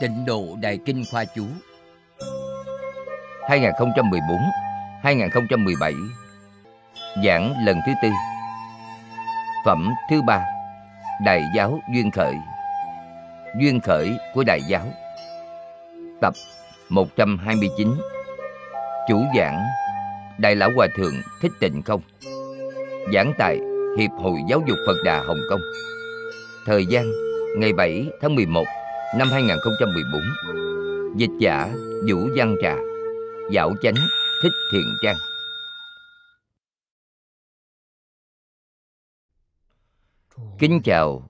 Tịnh độ Đại Kinh Khoa Chú. 2014-2017 Giảng lần thứ tư. Phẩm thứ ba, Đại giáo Duyên Khởi. Duyên Khởi của Đại giáo. Tập 129 Chủ giảng, Đại Lão Hòa Thượng Thích Tịnh Không. Giảng tại Hiệp hội Giáo dục Phật Đà Hồng Kông. Thời gian, ngày 7 tháng 11 năm 2014 Dịch giả Vũ Văn Trà, Dạo chánh, Thích Thiện Trang. Kính chào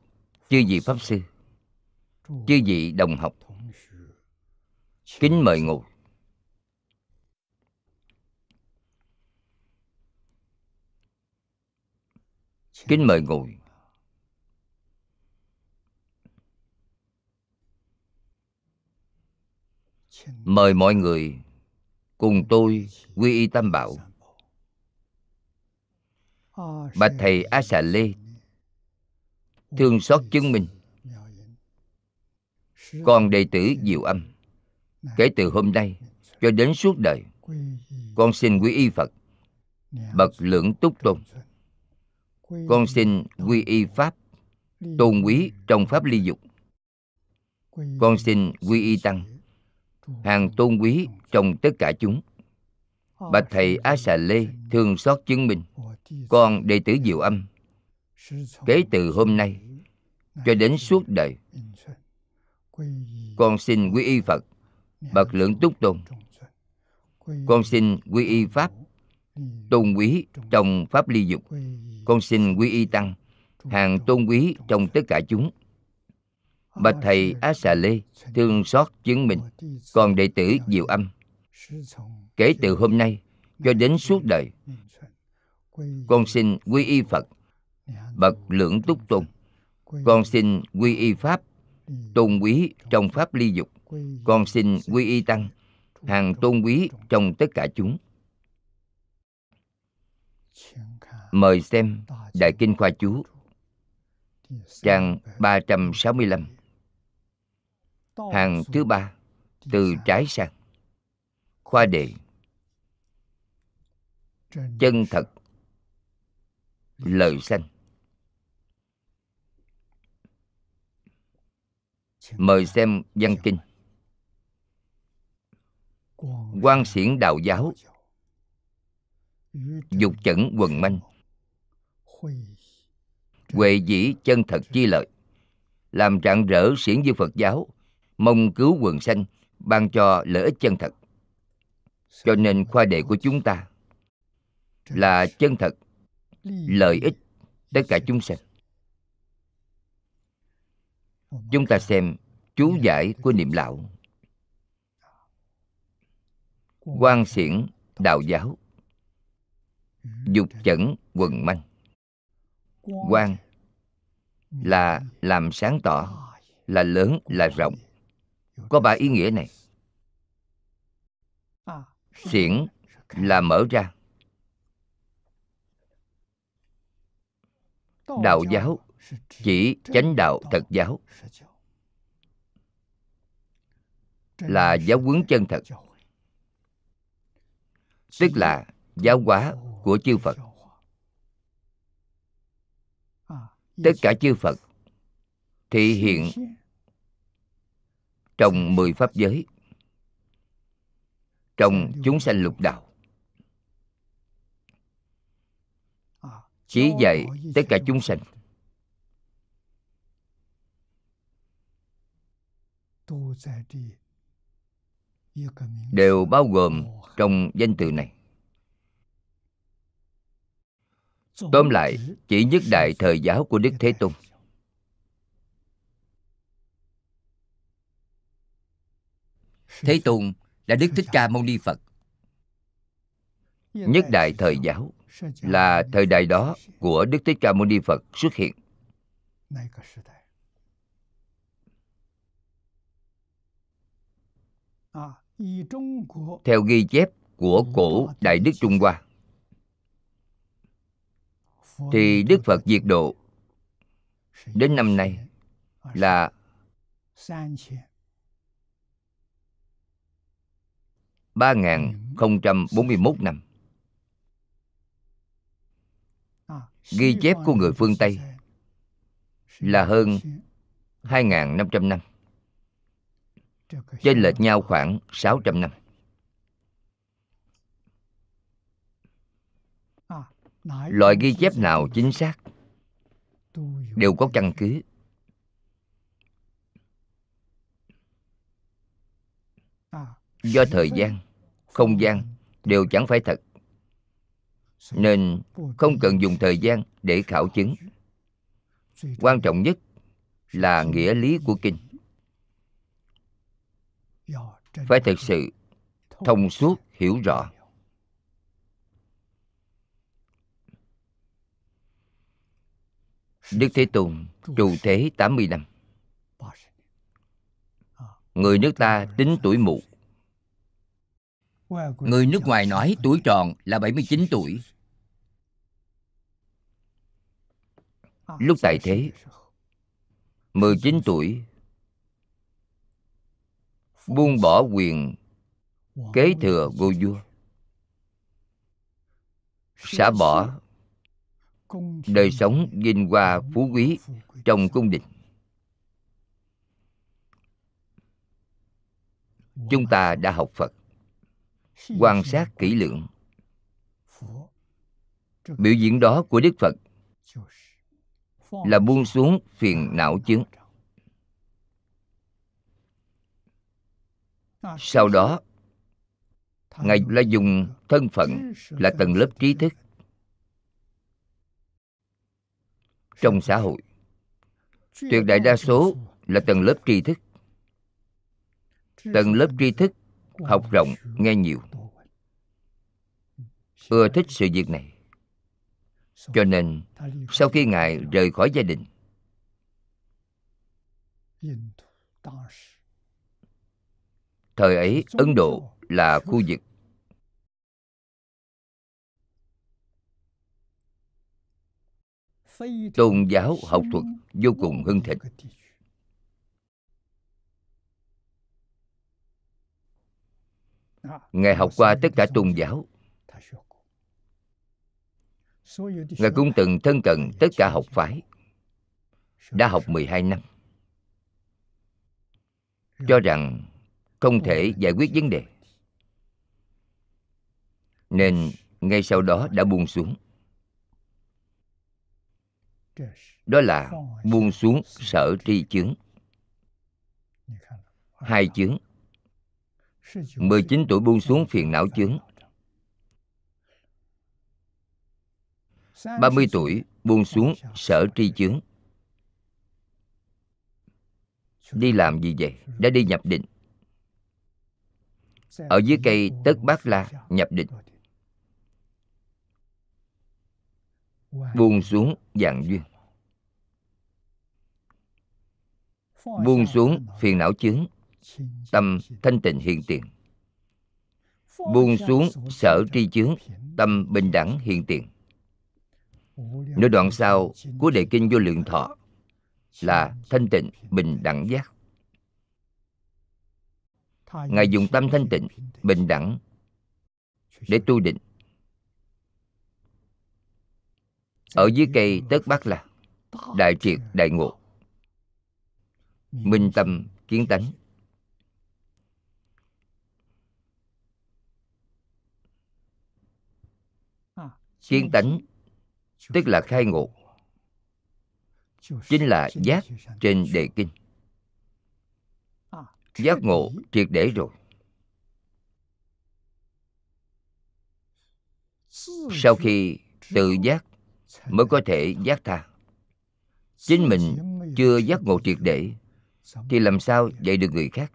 chư vị Pháp Sư, Chư vị đồng học. Kính mời ngồi. Kính mời ngồi. Mời mọi người cùng tôi quy y tam bảo. Bạch Thầy A Xà Lê Thương xót chứng minh. Con đệ tử Diệu Âm, Kể từ hôm nay cho đến suốt đời, Con xin quy y Phật, Bậc lưỡng túc tôn. Con xin quy y Pháp, Tôn quý trong Pháp ly dục. Con xin quy y Tăng hàng tôn quý trong tất cả chúng. Bạch thầy á xà lê thương xót chứng minh con đệ tử diệu âm. Kể từ hôm nay cho đến suốt đời, con xin quy y phật, bậc lượng túc tôn. Con xin quy y pháp, tôn quý trong pháp ly dục. Con xin quy y tăng, hàng tôn quý trong tất cả chúng. Bạch Thầy Á Xà Lê thương xót chứng minh, Còn đệ tử Diệu Âm. Kể từ hôm nay cho đến suốt đời, Con xin quy y Phật, Bậc lưỡng túc tôn. Con xin quy y Pháp, Tôn quý trong Pháp ly dục. Con xin quy y Tăng, Hàng tôn quý trong tất cả chúng. Mời xem Đại Kinh Khoa Chú, Trang 365 hàng thứ ba, từ trái sang. Khoa đề, chân thật, lời sanh. Mời xem văn kinh. Quan xiển đạo giáo, dục chẩn quần manh. Huệ dĩ chân thật chi lợi, làm rạng rỡ xiển dư phật giáo mong cứu quần sanh, ban cho lợi ích chân thật. Cho nên khoa đề của chúng ta là chân thật, lợi ích tất cả chúng sanh. Chúng ta xem chú giải của niệm lão. Quan xiển đạo giáo. Dục chẩn quần manh. Quan là làm sáng tỏ, là lớn, là rộng có ba ý nghĩa này. Xiển là mở ra. Đạo giáo chỉ chánh đạo thật giáo. Là giáo huấn chân thật. Tức là giáo hóa của chư phật. Tất cả chư phật thị hiện trong mười pháp giới. Trong chúng sanh lục đạo. Chỉ dạy tất cả chúng sanh. đều bao gồm trong danh từ này. Tóm lại chỉ nhất đại thời giáo của đức thế tôn Thế Tôn là Đức Thích Ca Mâu Ni Phật Nhất đại thời giáo là thời đại đó của Đức Thích Ca Mâu Ni Phật xuất hiện. Theo ghi chép của cổ Đại Đức Trung Hoa, thì Đức Phật diệt độ đến năm nay là 3041 năm. Ghi chép của người phương Tây là hơn 2.500 năm Chênh lệch nhau khoảng 600 năm. Loại ghi chép nào chính xác Đều có căn cứ. Do thời gian, không gian đều chẳng phải thật. Nên không cần dùng thời gian để khảo chứng. Quan trọng nhất là nghĩa lý của kinh. Phải thực sự thông suốt, hiểu rõ. Đức Thế Tôn trụ thế 80 năm. Người nước ta tính tuổi mụ. Người nước ngoài nói tuổi tròn là 79 tuổi. Lúc tại thế 19 tuổi, buông bỏ quyền kế thừa vua vua, xả bỏ đời sống vinh hoa phú quý trong cung đình. Chúng ta đã học phật quan sát kỹ lưỡng. Biểu diễn đó của đức phật là buông xuống phiền não chứng. Sau đó, ngài là dùng thân phận là tầng lớp trí thức trong xã hội. Tuyệt đại đa số là tầng lớp tri thức. Tầng lớp tri thức học rộng, nghe nhiều. Ưa thích sự việc này. Cho nên, sau khi ngài rời khỏi gia đình, thời ấy ấn độ là khu vực tôn giáo học thuật vô cùng hưng thịnh. Ngài học qua tất cả tôn giáo. Ngài cũng từng thân cận tất cả học phái. Đã học 12 năm. Cho rằng không thể giải quyết vấn đề. Nên ngay sau đó đã buông xuống. Đó là buông xuống sở tri chướng. Hai chướng. 19 tuổi buông xuống phiền não chướng. 30 tuổi buông xuống sở tri chướng. Đi làm gì vậy? Đã đi nhập định. Ở dưới cây tất bát la nhập định. Buông xuống dạng duyên. Buông xuống phiền não chướng tâm thanh tịnh hiện tiền. Buông xuống sở tri chướng, tâm bình đẳng hiện tiền. Nửa đoạn sau của đề kinh vô lượng thọ là thanh tịnh, bình đẳng giác. Ngài dùng tâm thanh tịnh, bình đẳng để tu định. Ở dưới cây tất bắc là đại triệt đại ngộ. Minh tâm kiến tánh. Kiến tánh tức là khai ngộ, chính là giác trên đề kinh. Giác ngộ triệt để rồi. Sau khi tự giác mới có thể giác tha, chính mình chưa giác ngộ triệt để, thì làm sao dạy được người khác?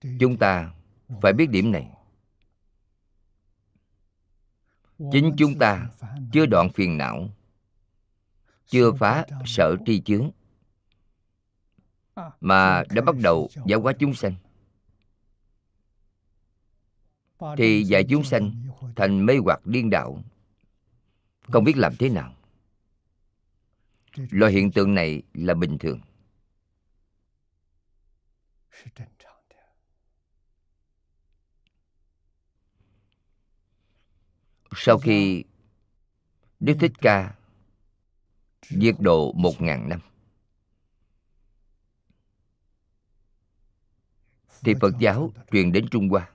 Chúng ta phải biết điểm này. Chính chúng ta chưa đoạn phiền não chưa phá sở tri chướng mà đã bắt đầu giáo hóa chúng sanh. Thì dạy chúng sanh thành mê hoặc điên đạo không biết làm thế nào. loại hiện tượng này là bình thường sau khi đức thích ca diệt độ một ngàn năm. Thì phật giáo truyền đến trung hoa.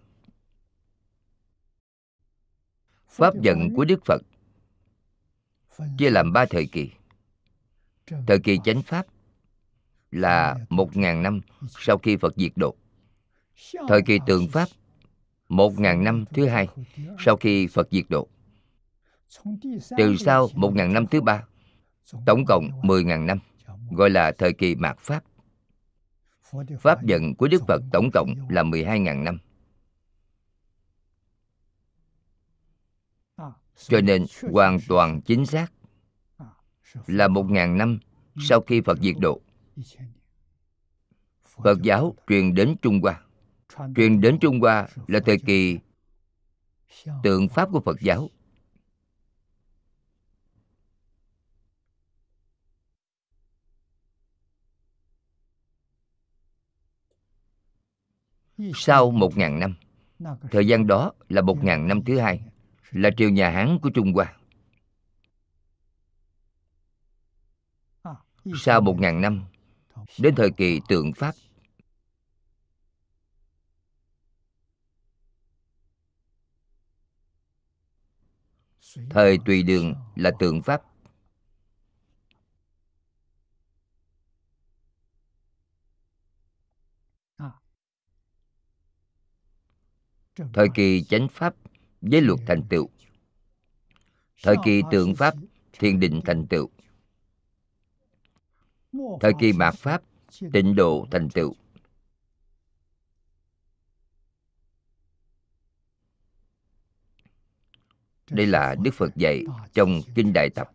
Pháp vận của đức phật chia làm ba thời kỳ thời kỳ chánh pháp là một ngàn năm sau khi phật diệt độ. Thời kỳ tượng pháp một ngàn năm thứ hai, sau khi phật diệt độ. Từ sau một ngàn năm thứ ba, tổng cộng mười ngàn năm, gọi là thời kỳ mạt pháp. Pháp giận của đức phật tổng cộng là mười hai ngàn năm. Cho nên hoàn toàn chính xác là một ngàn năm sau khi phật diệt độ. Phật giáo truyền đến trung hoa truyền đến trung hoa là thời kỳ tượng pháp của phật giáo. Sau một ngàn năm thời gian đó là một ngàn năm thứ hai là triều nhà hán của trung hoa. Sau một ngàn năm đến thời kỳ tượng pháp thời tùy đường là tượng pháp. Thời kỳ chánh pháp giới luật thành tựu. Thời kỳ tượng pháp, thiền định thành tựu. Thời kỳ mạt pháp, tịnh độ thành tựu. Đây là đức phật dạy trong kinh đại tập.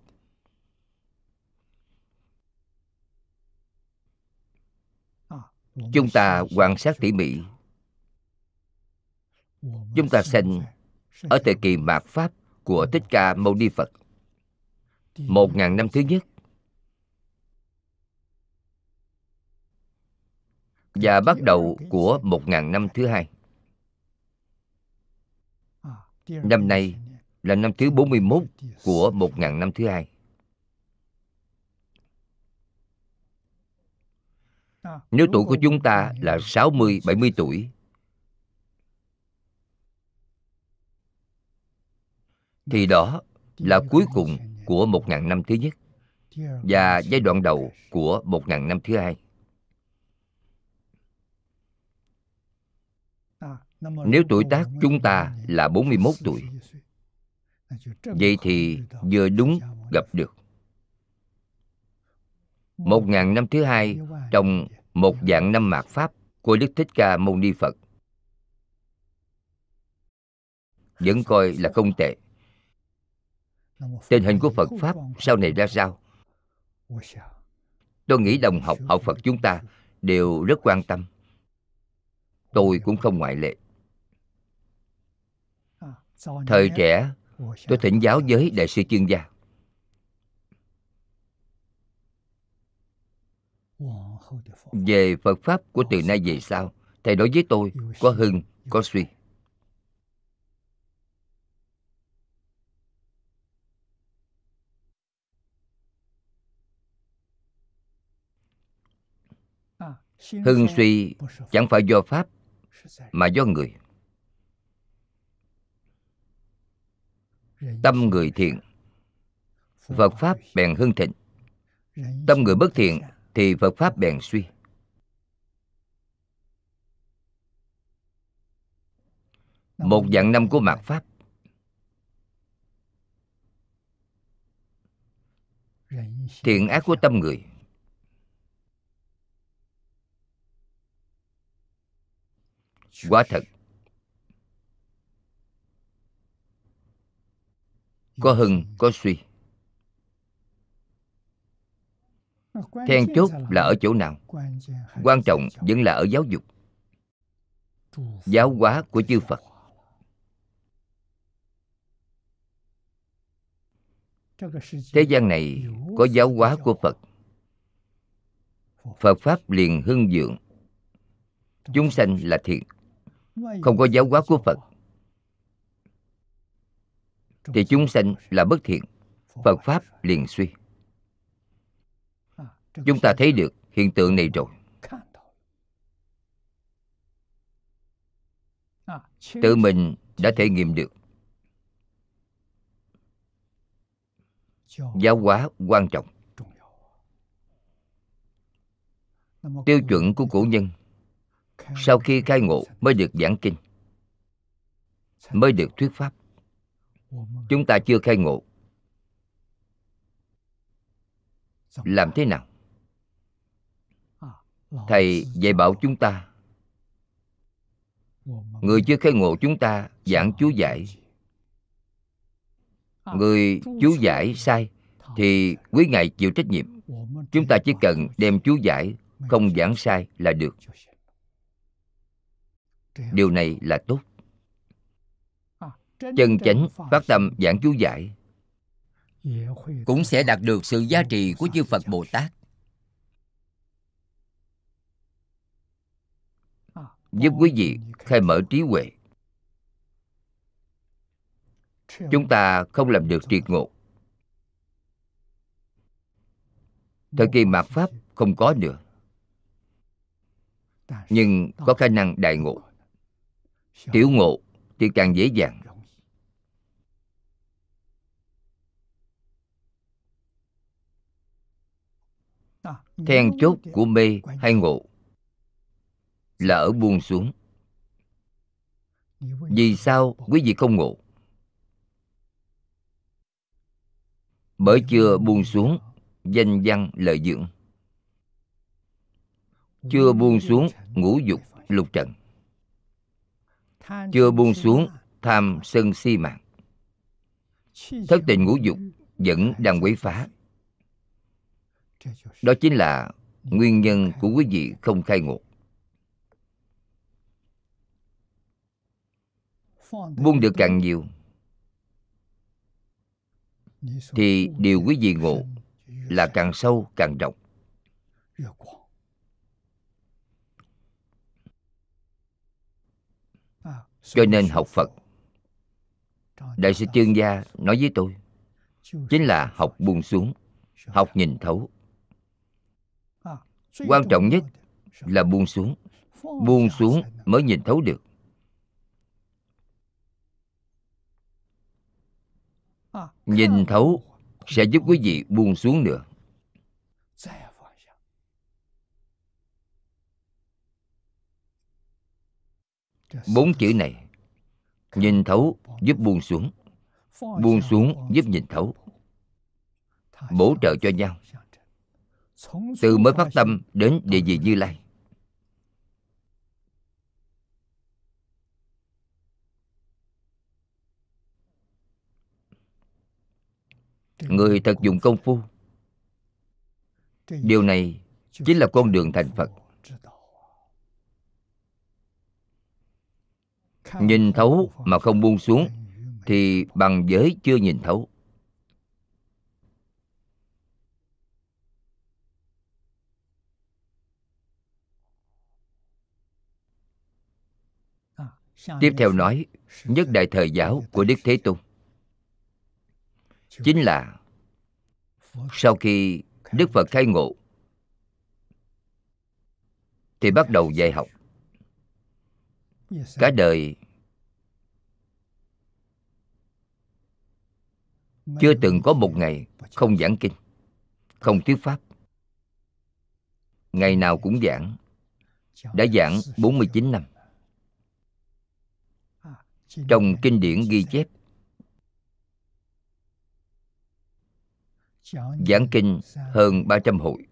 Chúng ta quan sát tỉ mỉ. Chúng ta sinh ở thời kỳ mạt pháp của thích ca mâu ni phật, một ngàn năm thứ nhất. Và bắt đầu của một ngàn năm thứ hai. Năm nay là năm thứ 41 của một ngàn năm thứ hai. Nếu tuổi của chúng ta là 60, 70 tuổi Thì đó là cuối cùng của một ngàn năm thứ nhất Và giai đoạn đầu của một ngàn năm thứ hai. Nếu tuổi tác chúng ta là 41 tuổi Vậy thì vừa đúng gặp được. Một ngàn năm thứ hai Trong một dạng năm mạt Pháp Của Đức Thích Ca Mâu Ni Phật. Vẫn coi là không tệ. Tình hình của Phật Pháp sau này ra sao? Tôi nghĩ đồng học học Phật chúng ta đều rất quan tâm. Tôi cũng không ngoại lệ. Thời trẻ tôi thỉnh giáo với đại sư chuyên gia. Về phật pháp của từ nay về sau thầy đối với tôi có hưng có suy. Hưng suy chẳng phải do pháp mà do người tâm người thiện phật pháp bèn hưng thịnh. Tâm người bất thiện thì phật pháp bèn suy. Một dạng năm của mạt pháp. Thiện ác của tâm người. Quả thật có hưng có suy. Then chốt là ở chỗ nào? Quan trọng vẫn là ở giáo dục. Giáo hóa của chư phật. Thế gian này có giáo hóa của phật. Phật pháp liền hưng vượng chúng sanh là thiện. Không có giáo hóa của phật thì chúng sanh là bất thiện. Phật pháp liền suy. Chúng ta thấy được hiện tượng này rồi. Tự mình đã thể nghiệm được. Giáo hóa quan trọng. Tiêu chuẩn của cổ nhân. Sau khi khai ngộ mới được giảng kinh. Mới được thuyết pháp chúng ta chưa khai ngộ. Làm thế nào? Thầy dạy bảo chúng ta. Người chưa khai ngộ chúng ta giảng chú giải. Người chú giải sai thì quý ngài chịu trách nhiệm. Chúng ta chỉ cần đem chú giải, không giảng sai là được. Điều này là tốt chân chánh phát tâm giảng chú giải. Cũng sẽ đạt được sự giá trị của chư phật bồ tát. Giúp quý vị khai mở trí huệ. Chúng ta không làm được triệt ngộ. Thời kỳ mạt pháp không có nữa. Nhưng có khả năng đại ngộ. Tiểu ngộ thì càng dễ dàng then chốt của mê hay ngộ. Là ở buông xuống. Vì sao? quý vị không ngộ. Bởi chưa buông xuống danh văn lợi dưỡng. Chưa buông xuống ngũ dục lục trần. Chưa buông xuống tham sân si mạng. Thất tình ngũ dục vẫn đang quấy phá đó chính là nguyên nhân của quý vị không khai ngộ. Buông được càng nhiều thì điều quý vị ngộ là càng sâu càng rộng. Cho nên học phật, đại sư chương gia nói với tôi, chính là học buông xuống, học nhìn thấu quan trọng nhất là buông xuống. Buông xuống mới nhìn thấu được. Nhìn thấu sẽ giúp quý vị buông xuống nữa. Bốn chữ này, nhìn thấu giúp buông xuống. Buông xuống giúp nhìn thấu. Bổ trợ cho nhau từ mới phát tâm đến địa vị như lai. người thật dùng công phu. Điều này chính là con đường thành phật. nhìn thấu mà không buông xuống thì bằng giới chưa nhìn thấu tiếp theo nói, nhất đại thời giáo của đức thế tôn. Chính là sau khi đức phật khai ngộ, thì bắt đầu dạy học. Cả đời chưa từng có một ngày không giảng kinh, không thuyết pháp. Ngày nào cũng giảng, đã giảng 49 năm trong kinh điển ghi chép giảng kinh hơn 300 hội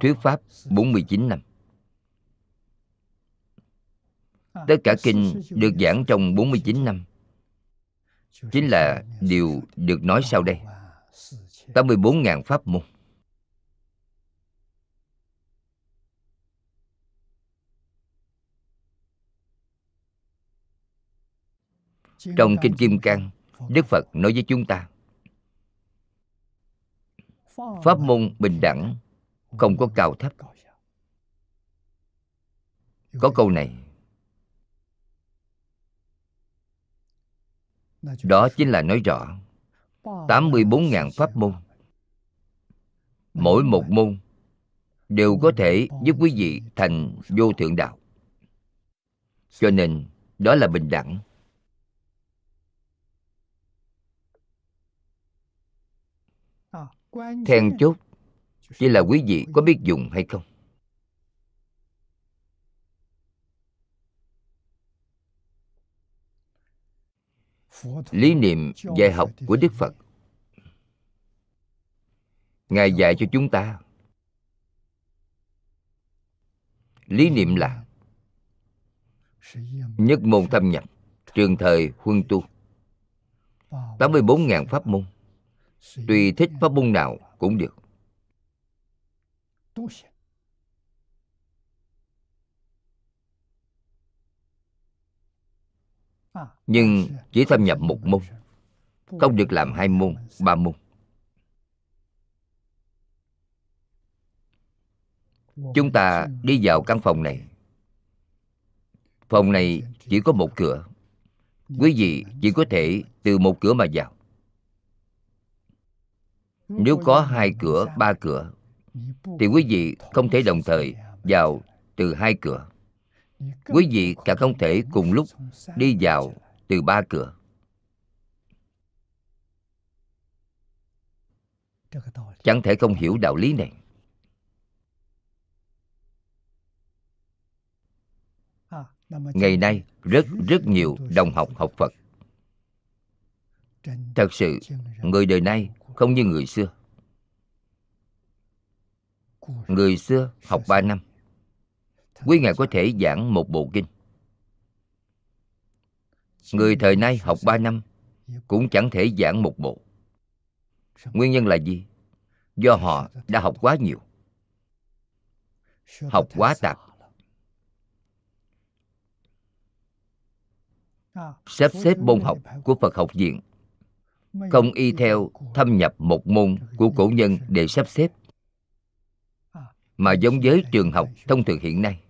thuyết pháp 49 năm tất cả kinh được giảng trong 49 năm chính là điều được nói sau đây 84.000 pháp môn Trong Kinh Kim Cang Đức Phật nói với chúng ta pháp môn bình đẳng không có cao thấp. Có câu này đó chính là nói rõ 84.000 pháp môn Mỗi một môn đều có thể giúp quý vị thành vô thượng đạo. Cho nên đó là bình đẳng Then chốt, chỉ là quý vị có biết dùng hay không? Lý niệm dạy học của đức phật. Ngài dạy cho chúng ta. Lý niệm là nhất môn thâm nhập, trường thời huân tu 84.000 pháp môn. Tùy thích pháp môn nào cũng được. Nhưng chỉ thâm nhập một môn Không được làm hai môn, ba môn. Chúng ta đi vào căn phòng này. Phòng này chỉ có một cửa. Quý vị chỉ có thể từ một cửa mà vào nếu có hai cửa, ba cửa Thì quý vị không thể đồng thời vào từ hai cửa. Quý vị càng không thể cùng lúc đi vào từ ba cửa. Chẳng thể không hiểu đạo lý này. Ngày nay rất rất nhiều đồng học học phật thật sự người đời nay không như người xưa. Người xưa học ba năm. Quý ngài có thể giảng một bộ kinh. Người thời nay học ba năm cũng chẳng thể giảng một bộ. Nguyên nhân là gì? Do họ đã học quá nhiều. Học quá tạp. Sắp xếp môn học của phật học viện không y theo thâm nhập một môn của cổ nhân để sắp xếp. Mà giống với trường học thông thường hiện nay.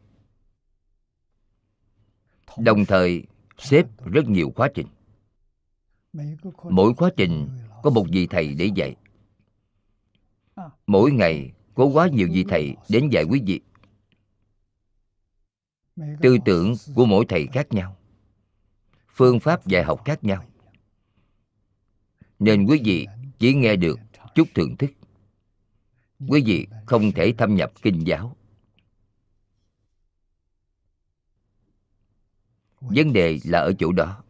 Đồng thời xếp rất nhiều khóa trình. Mỗi khóa trình có một vị thầy để dạy. Mỗi ngày có quá nhiều vị thầy đến dạy quý vị. Tư tưởng của mỗi thầy khác nhau. Phương pháp dạy học khác nhau nên quý vị chỉ nghe được chút thưởng thức. Quý vị không thể thâm nhập kinh giáo. Vấn đề là ở chỗ đó.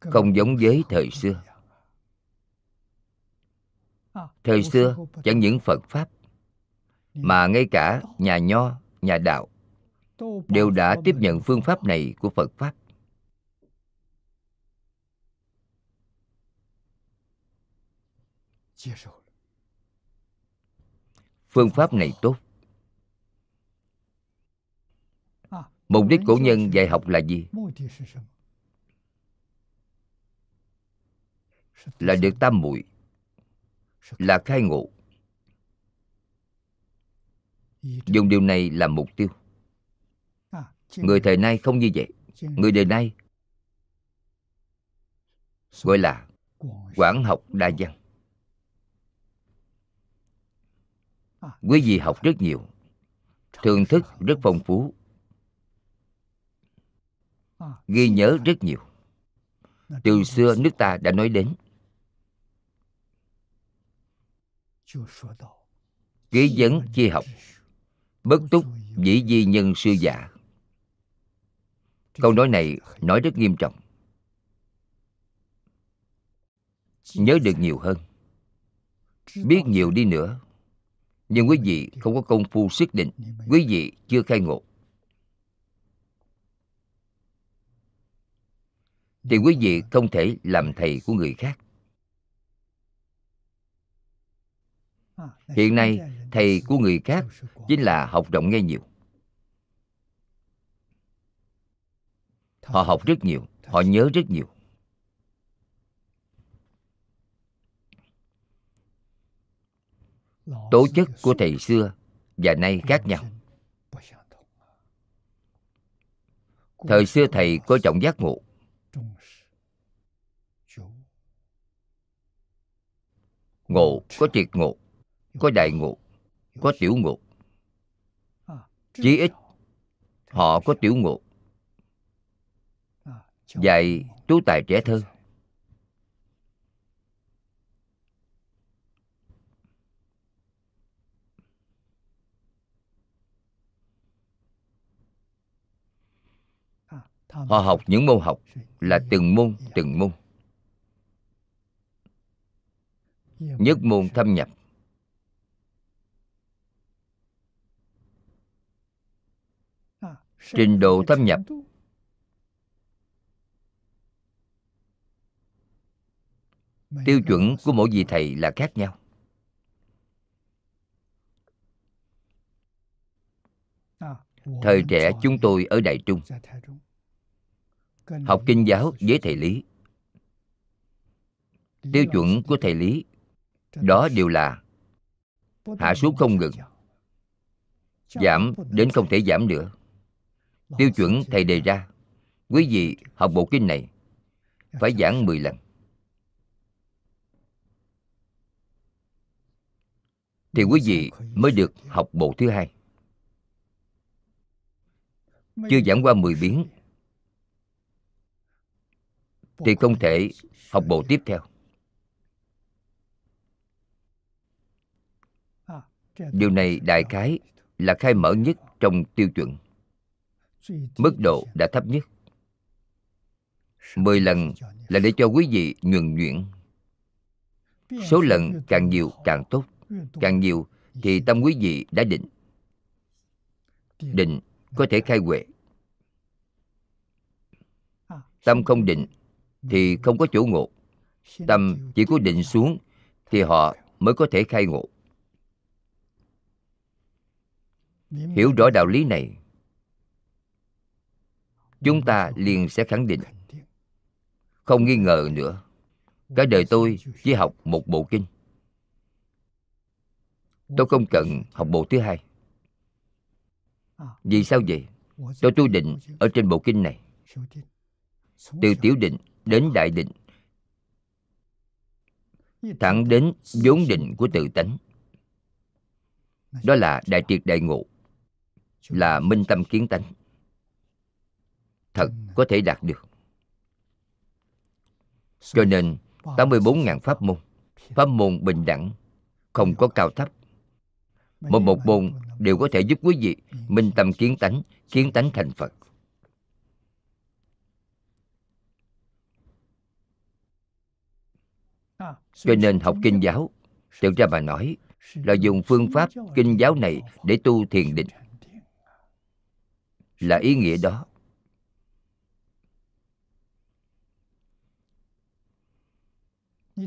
Không giống với thời xưa. Thời xưa chẳng những phật pháp, mà ngay cả nhà nho, nhà đạo đều đã tiếp nhận phương pháp này của phật pháp. Phương pháp này tốt. Mục đích cổ nhân dạy học là gì? là được tam muội là khai ngộ. Dùng điều này làm mục tiêu. Người thời nay không như vậy. Người đời nay gọi là quảng học đa văn quý vị học rất nhiều. Thưởng thức rất phong phú. Ghi nhớ rất nhiều. Từ xưa nước ta đã nói đến. Ký vấn chi học. Bất túc dĩ di nhân sư giả. Câu nói này nói rất nghiêm trọng. Nhớ được nhiều hơn. Biết nhiều đi nữa nhưng quý vị không có công phu siết định. Quý vị chưa khai ngộ. Thì quý vị không thể làm thầy của người khác. Hiện nay, thầy của người khác chính là học rộng nghe nhiều. Họ học rất nhiều, họ nhớ rất nhiều. Tố chất của thầy xưa và nay khác nhau. Thời xưa thầy có trọng giác ngộ. Ngộ có triệt ngộ có đại ngộ có tiểu ngộ. Chí ít họ có tiểu ngộ. Dạy tú tài trẻ thơ họ học những môn học là từng môn từng môn. Nhất môn thâm nhập. Trình độ thâm nhập. tiêu chuẩn của mỗi vị thầy là khác nhau. Thời trẻ chúng tôi ở đại trung học kinh giáo với thầy lý. tiêu chuẩn của thầy lý đó đều là hạ xuống không ngừng giảm đến không thể giảm nữa tiêu chuẩn thầy đề ra quý vị học bộ kinh này phải giảng 10 lần. Thì quý vị mới được học bộ thứ hai. Chưa giảng qua 10 biến thì không thể học bộ tiếp theo. Điều này, đại khái, là khai mở nhất trong tiêu chuẩn. Mức độ đã thấp nhất. Mười lần là để cho quý vị nhuần nhuyễn. Số lần càng nhiều càng tốt. Càng nhiều thì tâm quý vị đã định. Định có thể khai huệ. Tâm không định thì không có chỗ ngộ tâm chỉ có định xuống thì họ mới có thể khai ngộ. Hiểu rõ đạo lý này, chúng ta liền sẽ khẳng định. Không nghi ngờ nữa, cả đời tôi chỉ học một bộ kinh. Tôi không cần học bộ thứ hai. Vì sao vậy? Tôi tu định ở trên bộ kinh này. Từ tiểu định đến đại định. Thẳng đến vốn định của tự tánh. Đó là đại triệt đại ngộ, là minh tâm kiến tánh. Thật có thể đạt được. Cho nên 84.000 pháp môn Pháp môn bình đẳng, Không có cao thấp. Mỗi một môn đều có thể giúp quý vị Minh tâm kiến tánh Kiến tánh thành Phật. Cho nên học kinh giáo. Thực ra mà nói, Là dùng phương pháp kinh giáo này Để tu thiền định. Là ý nghĩa đó.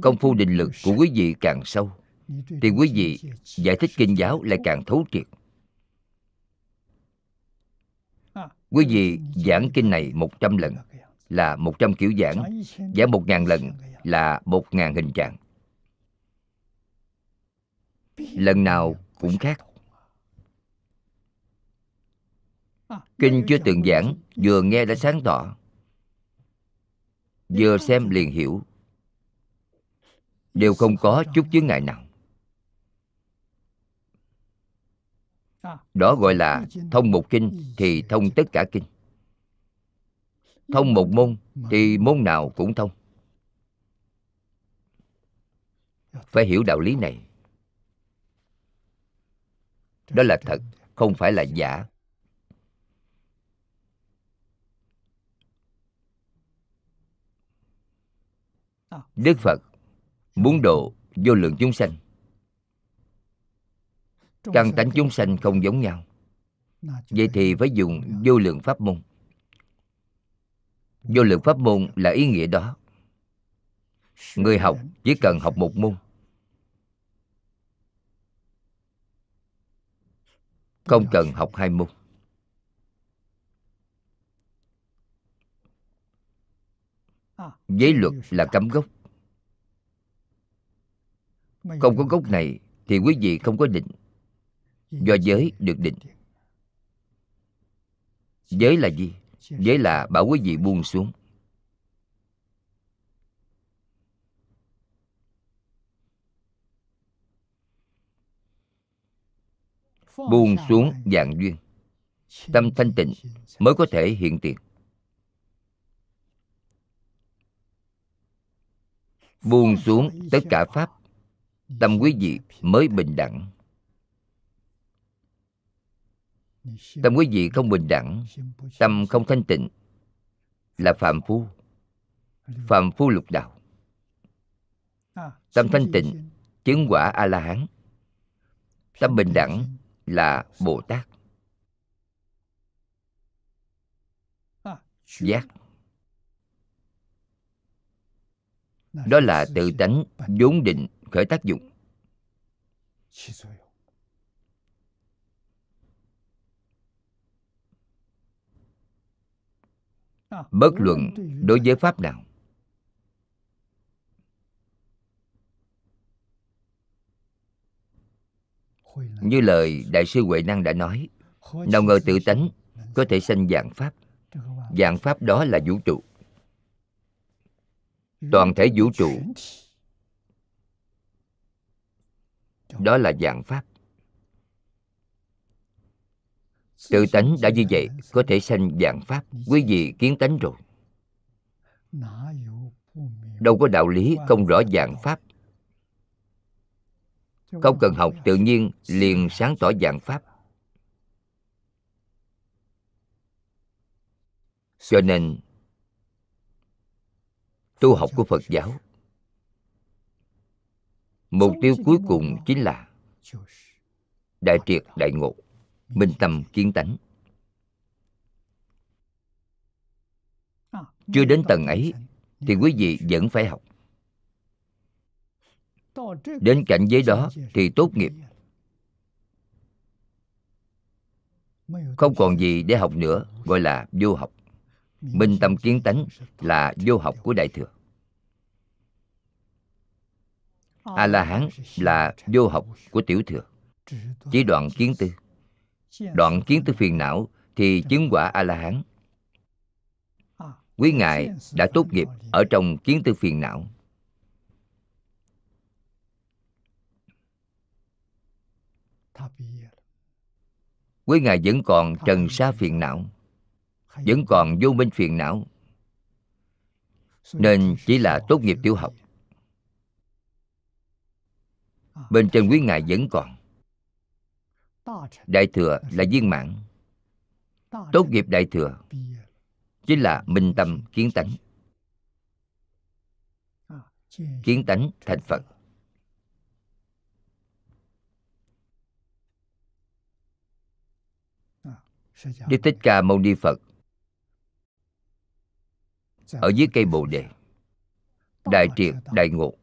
Công phu định lực của quý vị càng sâu, thì quý vị giải thích kinh giáo lại càng thấu triệt. Quý vị giảng kinh này một trăm lần, là một trăm kiểu giảng giảng một ngàn lần là một ngàn hình trạng. Lần nào cũng khác. Kinh chưa từng giảng vừa nghe đã sáng tỏ. Vừa xem liền hiểu. Đều không có chút chướng ngại nào. Đó gọi là thông một kinh thì thông tất cả kinh. Thông một môn thì môn nào cũng thông. Phải hiểu đạo lý này. Đó là thật, không phải là giả. Đức phật muốn độ vô lượng chúng sanh. Căn tánh chúng sanh không giống nhau. Vậy thì phải dùng vô lượng pháp môn. Vô lượng pháp môn là ý nghĩa đó người học chỉ cần học một môn. Không cần học hai môn. Giới luật là cấm gốc. Không có gốc này thì quý vị không có định. Do giới được định. giới là gì? giới là bảo quý vị buông xuống buông xuống dạng duyên. Tâm thanh tịnh mới có thể hiện tiền. Buông xuống tất cả pháp, tâm quý vị mới bình đẳng. Tâm quý vị không bình đẳng, tâm không thanh tịnh là phạm phu phạm phu lục đạo. Tâm thanh tịnh, chứng quả a la hán tâm bình đẳng là bồ tát. Giác. Đó là tự tánh vốn định khởi tác dụng. Bất luận đối với pháp nào như lời đại sư huệ năng đã nói, nào ngờ tự tánh có thể sanh dạng pháp. Dạng pháp đó là vũ trụ. Toàn thể vũ trụ đó là dạng pháp. Tự tánh đã như vậy, có thể sanh dạng pháp. Quý vị kiến tánh rồi. Đâu có đạo lý không rõ dạng pháp không cần học, tự nhiên liền sáng tỏ dạng pháp. Cho nên, tu học của phật giáo, mục tiêu cuối cùng chính là đại triệt đại ngộ, minh tâm kiến tánh. Chưa đến tầng ấy thì quý vị vẫn phải học đến cảnh giới đó thì tốt nghiệp. Không còn gì để học nữa, gọi là vô học. Minh tâm kiến tánh là vô học của đại thừa. A la hán là vô học của tiểu thừa. Chỉ đoạn kiến tư. Đoạn kiến tư phiền não thì chứng quả a la hán quý ngài đã tốt nghiệp ở trong kiến tư phiền não. Quý ngài vẫn còn trần sa phiền não vẫn còn vô minh phiền não. Nên chỉ là tốt nghiệp tiểu học. Bên trên quý ngài vẫn còn. Đại thừa là viên mãn. Tốt nghiệp đại thừa chính là minh tâm kiến tánh. kiến tánh thành phật đức thích ca mâu ni phật. Ở dưới cây bồ đề. Đại triệt, đại ngộ.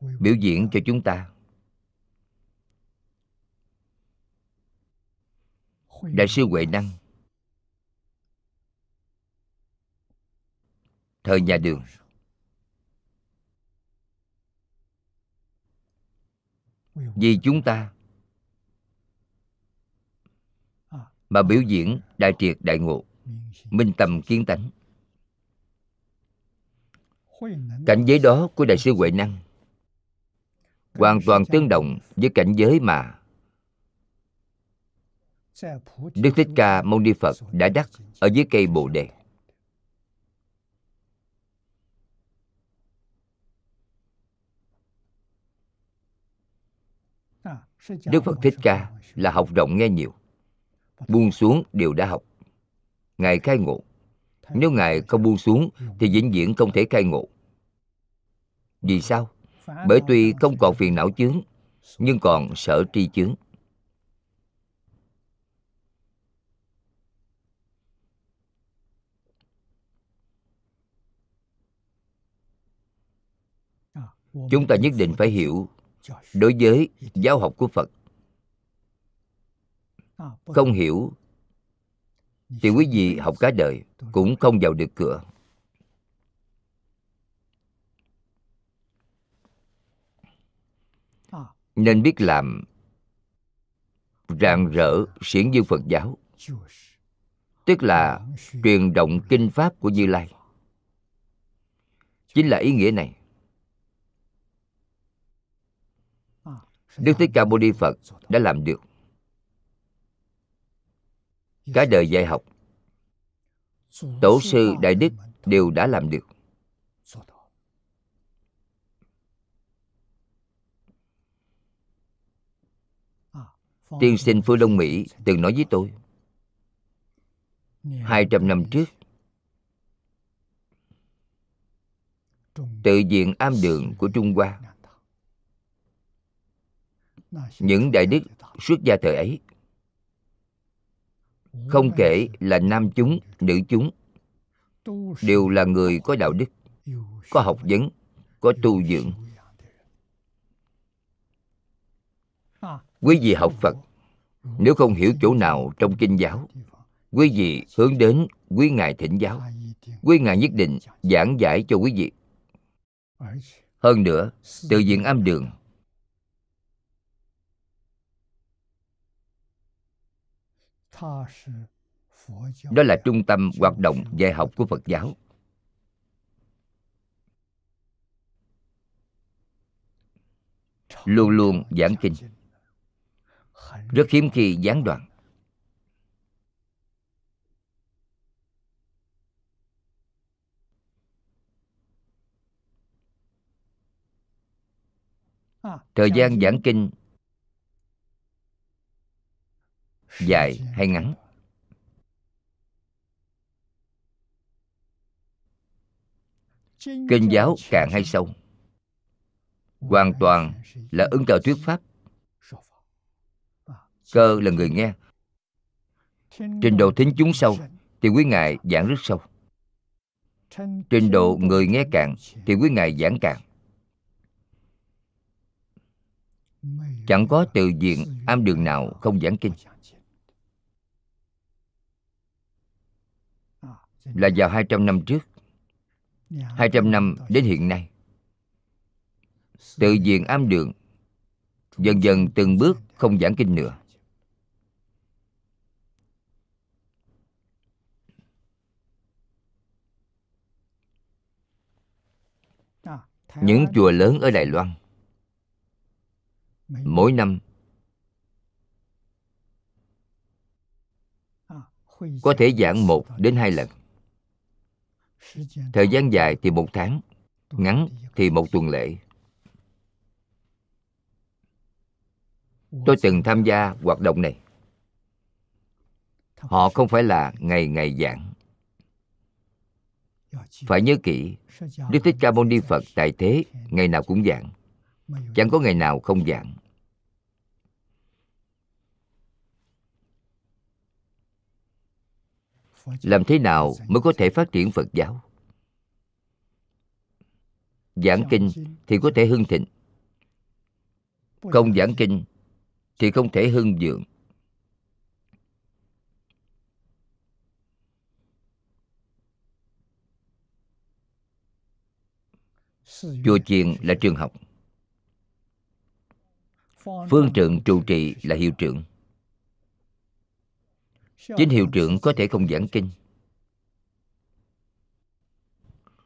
Biểu diễn cho chúng ta. Đại sư huệ năng. Thời nhà đường. Vì chúng ta mà biểu diễn đại triệt đại ngộ, minh tâm kiến tánh. Cảnh giới đó của đại sư huệ năng hoàn toàn tương đồng với cảnh giới mà đức thích ca mâu ni phật đã đắc ở dưới cây bồ đề. Đức phật thích ca là học rộng nghe nhiều buông xuống đều đã học. Ngài khai ngộ. Nếu ngài không buông xuống thì vĩnh viễn không thể khai ngộ. Vì sao? Bởi tuy không còn phiền não chướng, nhưng còn sở tri chướng. Chúng ta nhất định phải hiểu, đối với giáo học của phật không hiểu thì quý vị học cả đời cũng không vào được cửa. Nên biết làm rạng rỡ xiển dương phật giáo. Tức là truyền động kinh pháp của như lai. Chính là ý nghĩa này. Đức thích ca mâu ni phật đã làm được cả đời dạy học. Tổ sư đại đức đều đã làm được. Tiên sinh phương đông mỹ từng nói với tôi, hai trăm năm trước, tự viện am đường của trung hoa, những đại đức xuất gia thời ấy không kể là nam chúng, nữ chúng. Đều là người có đạo đức, có học vấn, có tu dưỡng. Quý vị học phật, nếu không hiểu chỗ nào trong kinh giáo, quý vị hướng đến quý ngài thỉnh giáo, quý ngài nhất định giảng giải cho quý vị. Hơn nữa, từ diện âm đường đó là trung tâm hoạt động dạy học của phật giáo. Luôn luôn giảng kinh. Rất hiếm khi gián đoạn. Thời gian giảng kinh dài hay ngắn? Kinh giáo cạn hay sâu. Hoàn toàn là ứng trợ thuyết pháp. Cơ là người nghe. Trình độ thính chúng sâu thì quý ngài giảng rất sâu. Trình độ người nghe cạn thì quý ngài giảng cạn chẳng có từ diện am đường nào không giảng kinh. Là vào 200 năm trước. 200 năm đến hiện nay. Tự diện am đường Dần dần từng bước không giảng kinh nữa. Những chùa lớn ở Đài Loan Mỗi năm Có thể giảng một đến hai lần thời gian dài thì một tháng ngắn thì một tuần lễ. Tôi từng tham gia hoạt động này. Họ không phải là ngày ngày giảng. Phải nhớ kỹ đức thích ca mâu ni phật tại thế ngày nào cũng giảng. Chẳng có ngày nào không giảng làm thế nào mới có thể phát triển phật giáo? Giảng kinh thì có thể hưng thịnh. Không giảng kinh thì không thể hưng vượng chùa chiền là trường học. Phương trượng trụ trì là hiệu trưởng chính hiệu trưởng có thể không giảng kinh.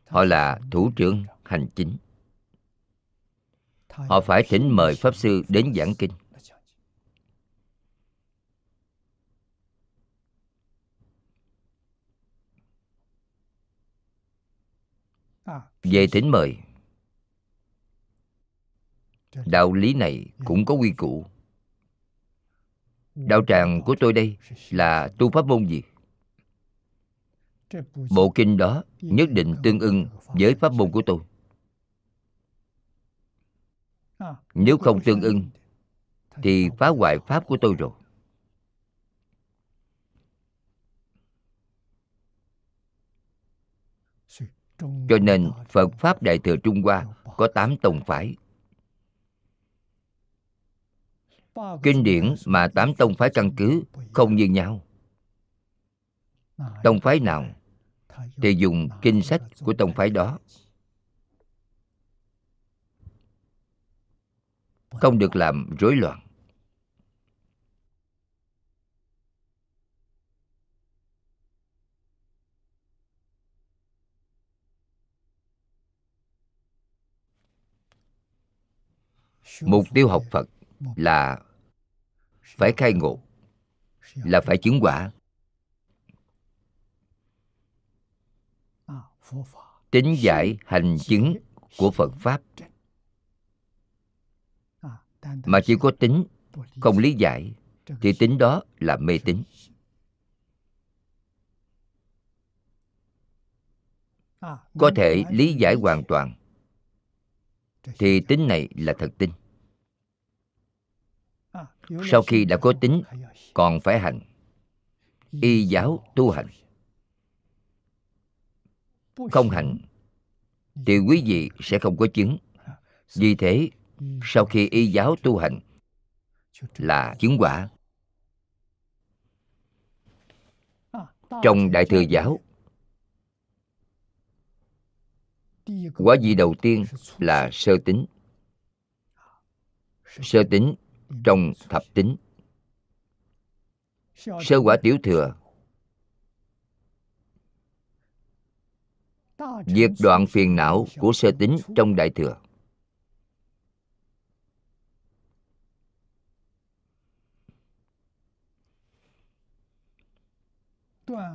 Họ là thủ trưởng hành chính. Họ phải thỉnh mời pháp sư đến giảng kinh. về thỉnh mời. Đạo lý này cũng có quy củ đạo tràng của tôi đây là tu pháp môn gì? Bộ kinh đó nhất định tương ưng với pháp môn của tôi. Nếu không tương ưng, thì phá hoại pháp của tôi rồi. Cho nên phật pháp đại thừa trung hoa có tám tông phái. Kinh điển mà tám tông phái căn cứ không như nhau. Tông phái nào thì dùng kinh sách của tông phái đó. Không được làm rối loạn. Mục tiêu học phật là phải khai ngộ, là phải chứng quả. Tính giải hành chứng của phật pháp mà chỉ có tính, không lý giải, thì tính đó là mê tín. Có thể lý giải hoàn toàn, thì tính này là thật tin sau khi đã có tính, còn phải hành. Y giáo tu hành. Không hành, thì quý vị sẽ không có chứng. Vì thế, sau khi y giáo tu hành, là chứng quả. Trong đại thừa giáo, quả vị đầu tiên là sơ tính. Sơ tính trong thập tính sơ quả tiểu thừa. Diệt đoạn phiền não của sơ tính trong đại thừa.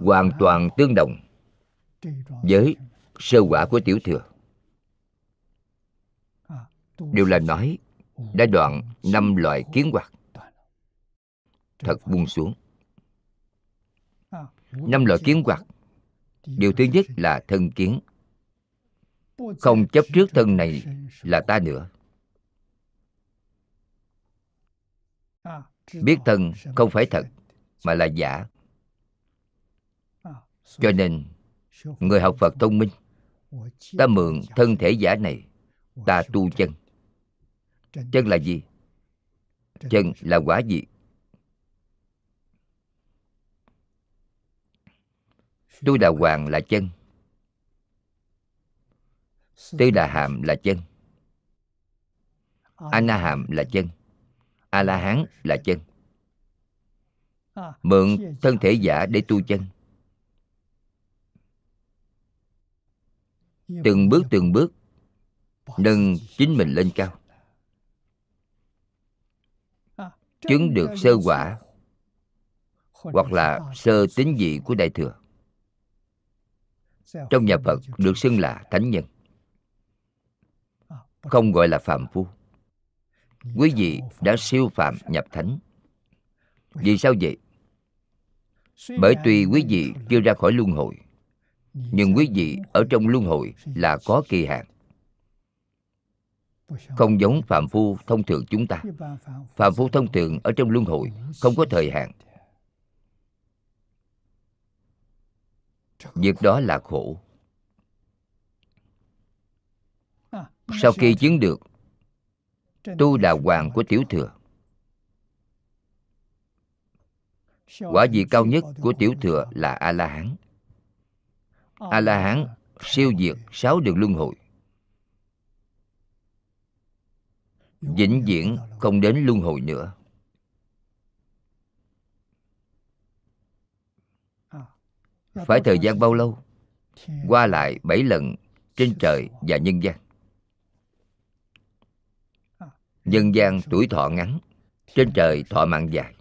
Hoàn toàn tương đồng với sơ quả của tiểu thừa. Đều là nói đã đoạn năm loại kiến hoạt. Thật buông xuống. Năm loại kiến hoạt. Điều thứ nhất là thân kiến. Không chấp trước thân này là ta nữa. Biết thân không phải thật, mà là giả. Cho nên, người học phật thông minh, ta mượn thân thể giả này, ta tu chân chân là gì? Chân là quả gì? Tôi đà hoàng là chân. Tư đà hàm là chân. A na hàm là chân. A la hán là chân mượn thân thể giả để tu chân. Từng bước từng bước nâng chính mình lên cao chứng được sơ quả hoặc là sơ tính vị của đại thừa. Trong nhà phật được xưng là thánh nhân. Không gọi là phạm phu. Quý vị đã siêu phạm nhập thánh. vì sao vậy? Bởi tuy quý vị chưa ra khỏi luân hồi nhưng quý vị ở trong luân hồi là có kỳ hạn không giống phạm phu thông thường chúng ta. Phạm phu thông thường ở trong luân hồi, không có thời hạn. Việc đó là khổ. Sau khi chứng được, tu đà hoàng của tiểu thừa. Quả vị cao nhất của tiểu thừa là a la hán a la hán siêu diệt sáu đường luân hồi. Vĩnh viễn không đến luân hồi nữa. Phải thời gian bao lâu? Qua lại bảy lần trên trời và nhân gian. Nhân gian tuổi thọ ngắn trên trời thọ mạng dài.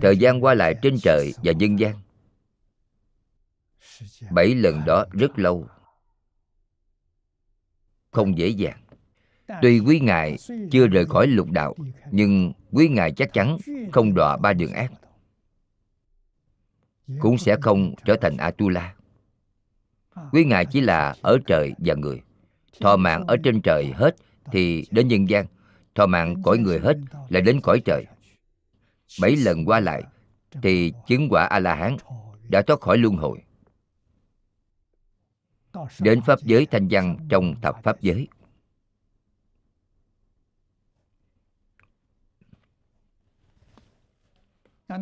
Thời gian qua lại trên trời và nhân gian. Bảy lần đó rất lâu không dễ dàng. Tuy quý ngài chưa rời khỏi lục đạo nhưng quý ngài chắc chắn không đọa ba đường ác. cũng sẽ không trở thành atula. Quý ngài chỉ là ở trời và người. thọ mạng ở trên trời hết thì đến nhân gian. Thọ mạng cõi người hết lại đến cõi trời. bảy lần qua lại thì chứng quả a la hán đã thoát khỏi luân hồi đến pháp giới thanh văn trong thập pháp giới.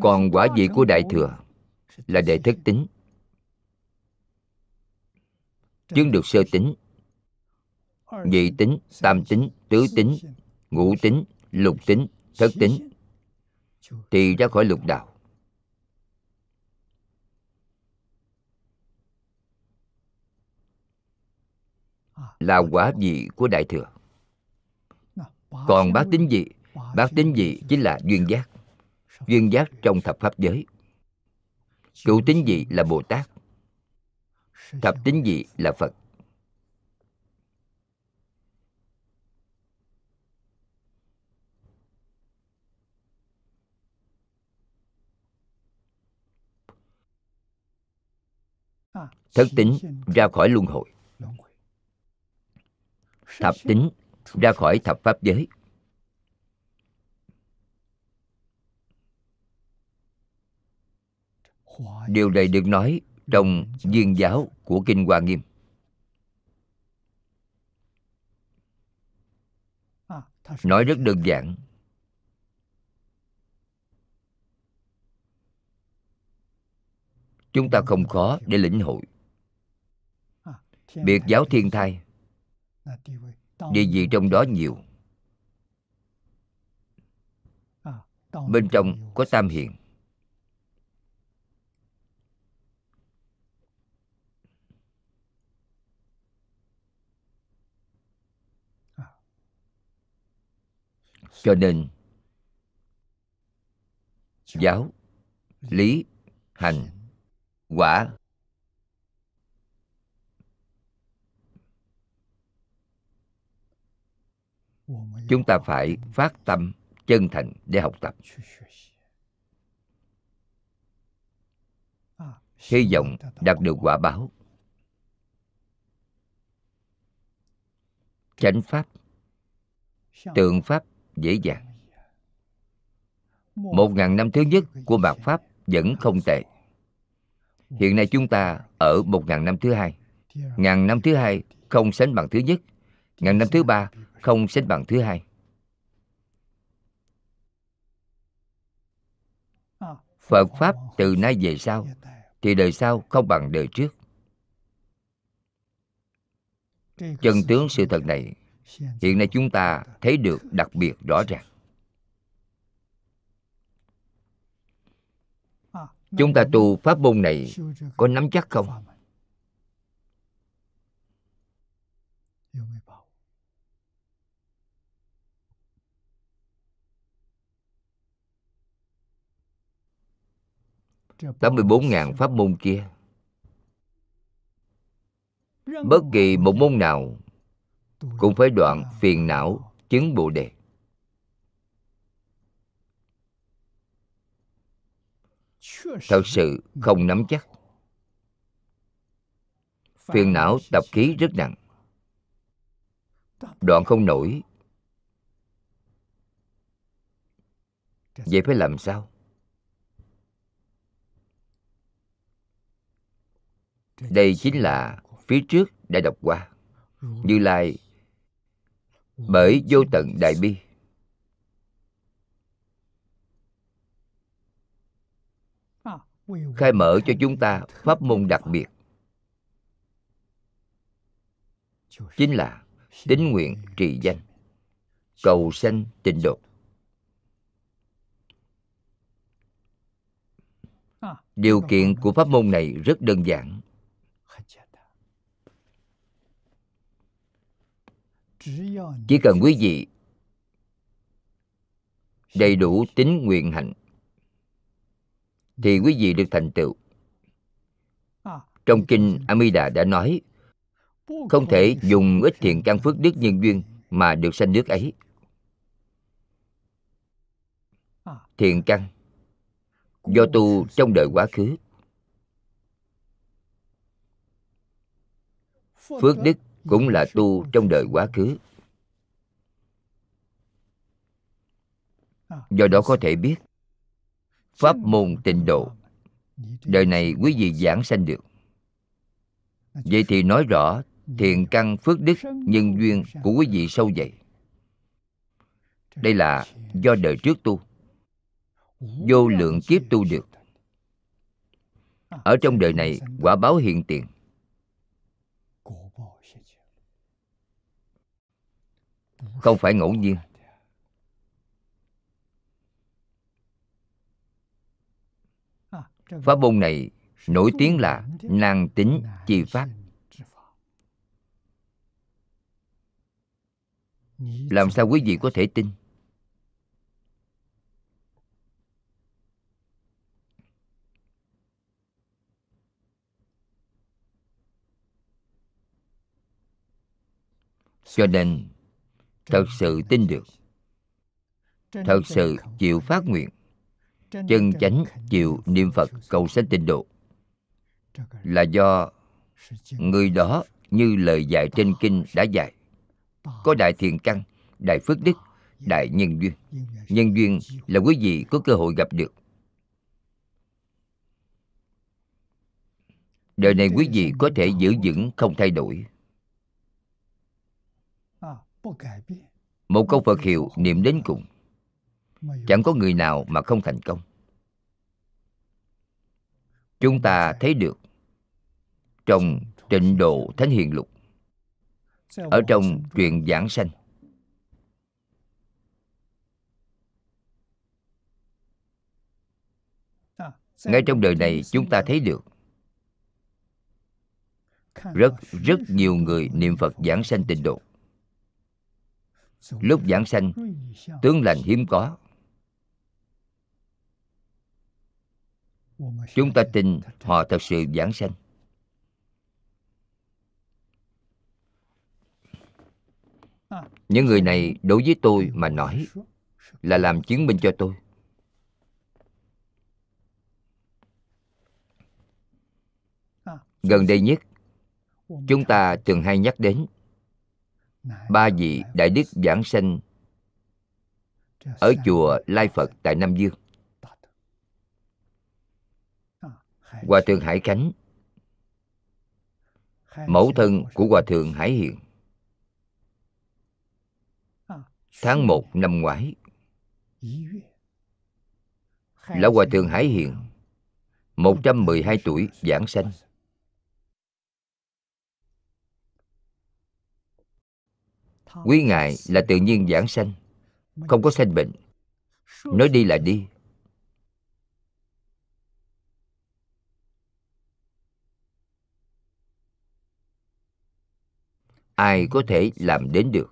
Còn quả vị của đại thừa là đệ thất tính. Chứng được sơ tính nhị tính tam tính tứ tính ngũ tính lục tính thất tính thì ra khỏi lục đạo là quả vị của đại thừa. Còn bát tính gì bát tính gì chính là duyên giác. Duyên giác trong thập pháp giới. Cựu tính gì là bồ tát. Thập tính gì là phật. Thất tính ra khỏi luân hồi thập tính, ra khỏi thập pháp giới. Điều này được nói trong duyên giáo của kinh hoa nghiêm. Nói rất đơn giản. Chúng ta không khó để lĩnh hội. Biệt giáo thiên thai địa vị trong đó nhiều. Bên trong có tam hiện cho nên giáo lý hành quả chúng ta phải phát tâm chân thành để học tập. Hy vọng đạt được quả báo. Chánh pháp, tượng pháp dễ dàng. Một ngàn năm thứ nhất của mạt pháp vẫn không tệ. Hiện nay chúng ta ở một ngàn năm thứ hai. Ngàn năm thứ hai không sánh bằng thứ nhất. Ngàn năm thứ ba không sánh bằng thứ hai. Phật pháp từ nay về sau thì đời sau không bằng đời trước. Chân tướng sự thật này, hiện nay chúng ta thấy được đặc biệt rõ ràng. Chúng ta tu pháp môn này có nắm chắc không? Tám mươi bốn ngàn pháp môn kia. Bất kỳ một môn nào cũng phải đoạn phiền não, chứng bồ đề. Thật sự không nắm chắc. Phiền não, tập khí rất nặng. Đoạn không nổi. Vậy phải làm sao? Đây chính là phía trước đã đọc qua. Như lai, bởi vô tận đại bi. Khai mở cho chúng ta pháp môn đặc biệt. Chính là tín nguyện trì danh, cầu sanh tịnh độ. Điều kiện của pháp môn này rất đơn giản. Chỉ cần quý vị đầy đủ tính nguyện hạnh thì quý vị được thành tựu. Trong kinh amida đã nói, không thể dùng ít thiện căn phước đức nhân duyên mà được sanh nước ấy. Thiện căn do tu trong đời quá khứ. Phước đức cũng là tu trong đời quá khứ. Do đó có thể biết, pháp môn tịnh độ, đời này quý vị giảng sanh được. Vậy thì nói rõ thiện căn phước đức nhân duyên của quý vị sâu dày. Đây là do đời trước tu, vô lượng kiếp tu được. Ở trong đời này quả báo hiện tiền. Không phải ngẫu nhiên. Pháp môn này nổi tiếng là năng tính chi pháp. Làm sao quý vị có thể tin? Cho nên thật sự tin được. Thật sự chịu phát nguyện. Chân chánh chịu niệm phật cầu sanh tịnh độ. Là do người đó như lời dạy trên kinh đã dạy. có đại thiện căn đại phước đức đại nhân duyên. nhân duyên là quý vị có cơ hội gặp được. Đời này quý vị có thể giữ vững không thay đổi một câu phật hiệu niệm đến cùng. Chẳng có người nào mà không thành công. Chúng ta thấy được trong tịnh độ thánh hiền lục. Ở trong truyện giảng sanh. Ngay trong đời này chúng ta thấy được rất rất nhiều người niệm phật giảng sanh tịnh độ lúc giảng sanh, tướng lành hiếm có. Chúng ta tin họ thật sự giảng sanh. Những người này đối với tôi mà nói là làm chứng minh cho tôi. Gần đây nhất, chúng ta thường hay nhắc đến ba vị đại đức giảng sanh ở chùa lai phật tại nam dương. Hòa thượng hải khánh, mẫu thân của hòa thượng hải hiền. Tháng 1 năm ngoái, Lão Hòa Thượng Hải Hiền 112 tuổi, giảng sanh. Quý Ngài là tự nhiên giảng sanh Không có sanh bệnh. Nói đi là đi. Ai có thể làm đến được?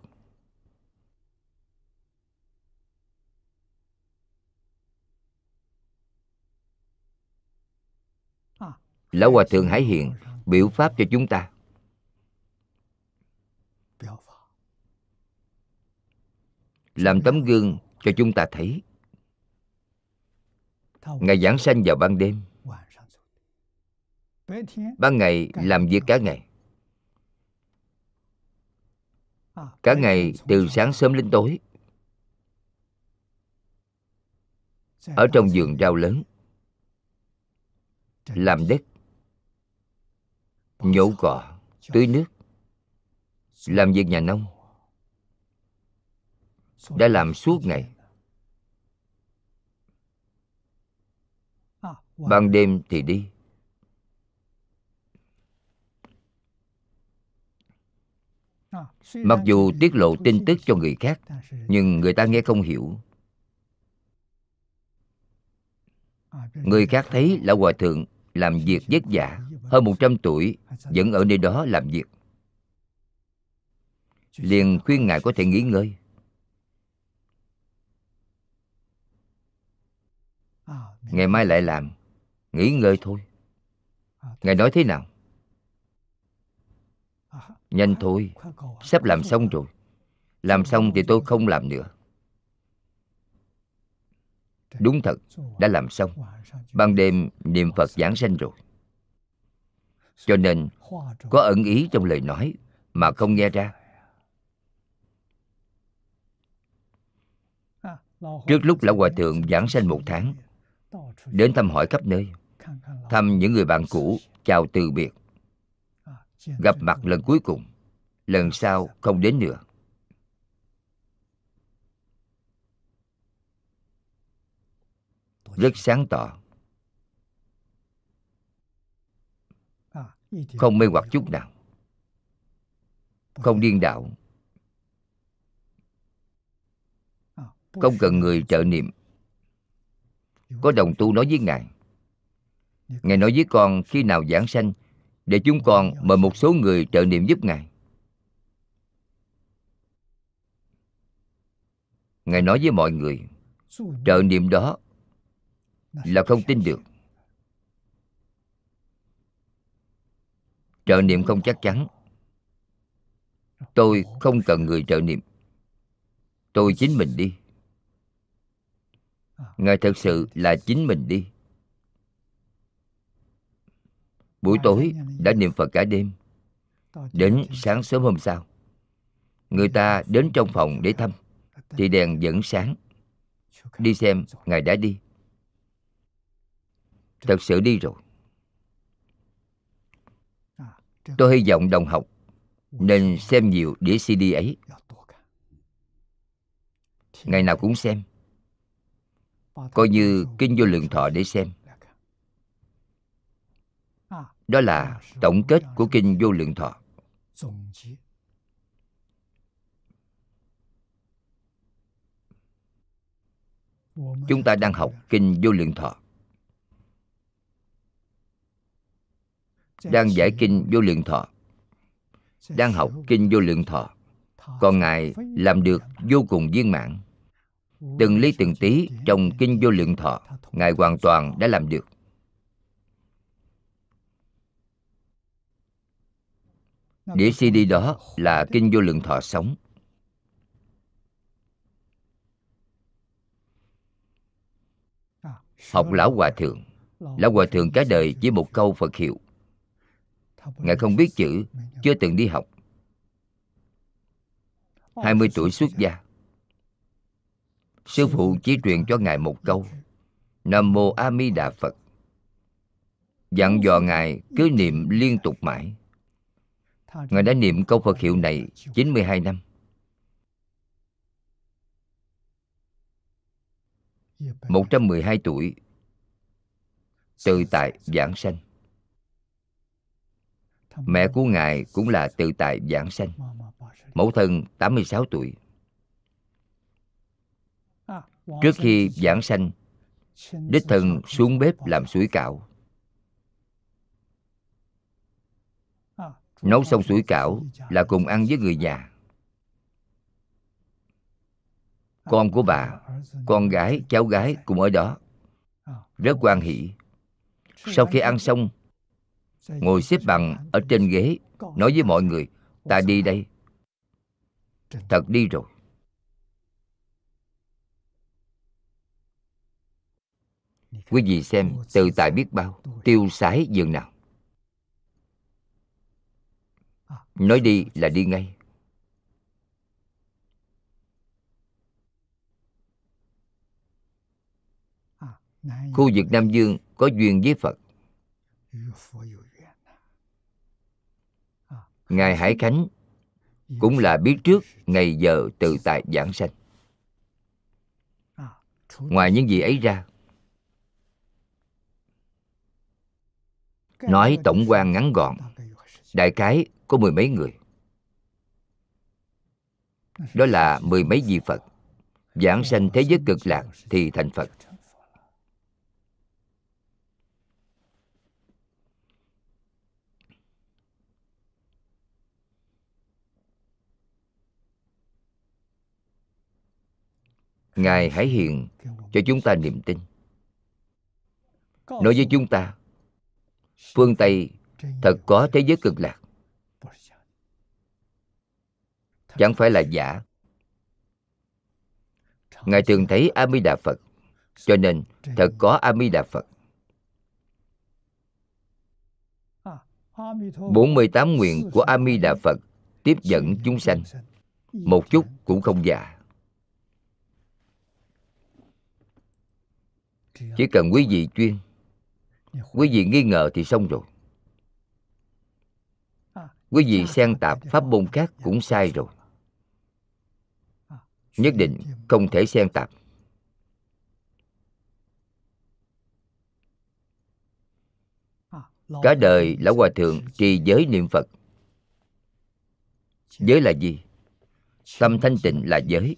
Lão Hòa Thượng Hải Hiền biểu pháp cho chúng ta Làm tấm gương cho chúng ta thấy. Ngài giảng sanh vào ban đêm. Ban ngày làm việc cả ngày. Cả ngày từ sáng sớm đến tối. Ở trong vườn rau lớn. Làm đất. Nhổ cỏ, tưới nước. Làm việc nhà nông đã làm suốt ngày. Ban đêm thì đi. Mặc dù tiết lộ tin tức cho người khác, nhưng người ta nghe không hiểu. Người khác thấy lão hòa thượng làm việc vất vả, hơn 100 tuổi, vẫn ở nơi đó làm việc. Liền khuyên ngài có thể nghỉ ngơi. Ngày mai lại làm, nghỉ ngơi thôi. Ngài nói thế nào? Nhanh thôi, sắp làm xong rồi. Làm xong thì tôi không làm nữa. Đúng thật, đã làm xong. Ban đêm niệm phật giảng sanh rồi. Cho nên, có ẩn ý trong lời nói mà không nghe ra. Trước lúc lão hòa thượng giảng sanh một tháng đến thăm hỏi khắp nơi, thăm những người bạn cũ, chào từ biệt. Gặp mặt lần cuối cùng, lần sau không đến nữa. Rất sáng tỏ. Không mê hoặc chút nào. Không điên đảo. Không cần người trợ niệm có đồng tu nói với ngài. Ngài nói với con khi nào giảng sanh, để chúng con mời một số người trợ niệm giúp ngài. Ngài nói với mọi người, trợ niệm đó là không tin được. Trợ niệm không chắc chắn. Tôi không cần người trợ niệm. Tôi chính mình đi ngài thật sự là chính mình đi. Buổi tối đã niệm phật cả đêm. Đến sáng sớm hôm sau người ta đến trong phòng để thăm. Thì đèn vẫn sáng. Đi xem ngài đã đi. Thật sự đi rồi. Tôi hy vọng đồng học nên xem nhiều đĩa cd ấy. Ngày nào cũng xem coi như kinh vô lượng thọ để xem. Đó là tổng kết của kinh vô lượng thọ. Chúng ta đang học kinh vô lượng thọ. Đang giải kinh vô lượng thọ. Đang học kinh vô lượng thọ. Còn ngài làm được vô cùng viên mãn từng ly từng tí trong kinh vô lượng thọ, ngài hoàn toàn đã làm được. Đĩa cd đó là kinh vô lượng thọ sống. Học lão hòa thượng. Lão hòa thượng cả đời chỉ một câu phật hiệu. Ngài không biết chữ, chưa từng đi học. 20 tuổi xuất gia sư phụ chỉ truyền cho ngài một câu. Nam mô a di đà phật. Dặn dò ngài cứ niệm liên tục mãi. Ngài đã niệm câu phật hiệu này 92 năm. một trăm mười hai tuổi. Tự tại giảng sanh. Mẹ của ngài cũng là tự tại giảng sanh. Mẫu thân 86 tuổi trước khi giảng sanh, đích thân xuống bếp làm sủi cảo. Nấu xong sủi cảo là cùng ăn với người nhà. Con của bà, con gái, cháu gái cùng ở đó. Rất quan hỷ. Sau khi ăn xong, ngồi xếp bằng ở trên ghế, nói với mọi người, ta đi đây. Thật đi rồi. Quý vị xem tự tại biết bao, tiêu sái dường nào. Nói đi là đi ngay. Khu vực nam dương có duyên với phật. Ngài hải khánh cũng là biết trước ngày giờ tự tại giảng sanh. Ngoài những gì ấy ra nói tổng quan ngắn gọn. Đại cái có mười mấy người. Đó là mười mấy vị phật. Giảng sanh thế giới cực lạc thì thành phật. Ngài hãy hiện cho chúng ta niềm tin. Nói với chúng ta phương tây thật có thế giới cực lạc. Chẳng phải là giả. Ngài thường thấy a di đà phật, cho nên thật có a di đà phật 48 nguyện của A Di Đà Phật tiếp dẫn chúng sanh. Một chút cũng không giả chỉ cần quý vị chuyên quý vị nghi ngờ thì xong rồi. Quý vị xen tạp pháp môn khác cũng sai rồi. Nhất định không thể xen tạp. Cả đời lão hòa thượng trì giới niệm phật. Giới là gì? Tâm thanh tịnh là giới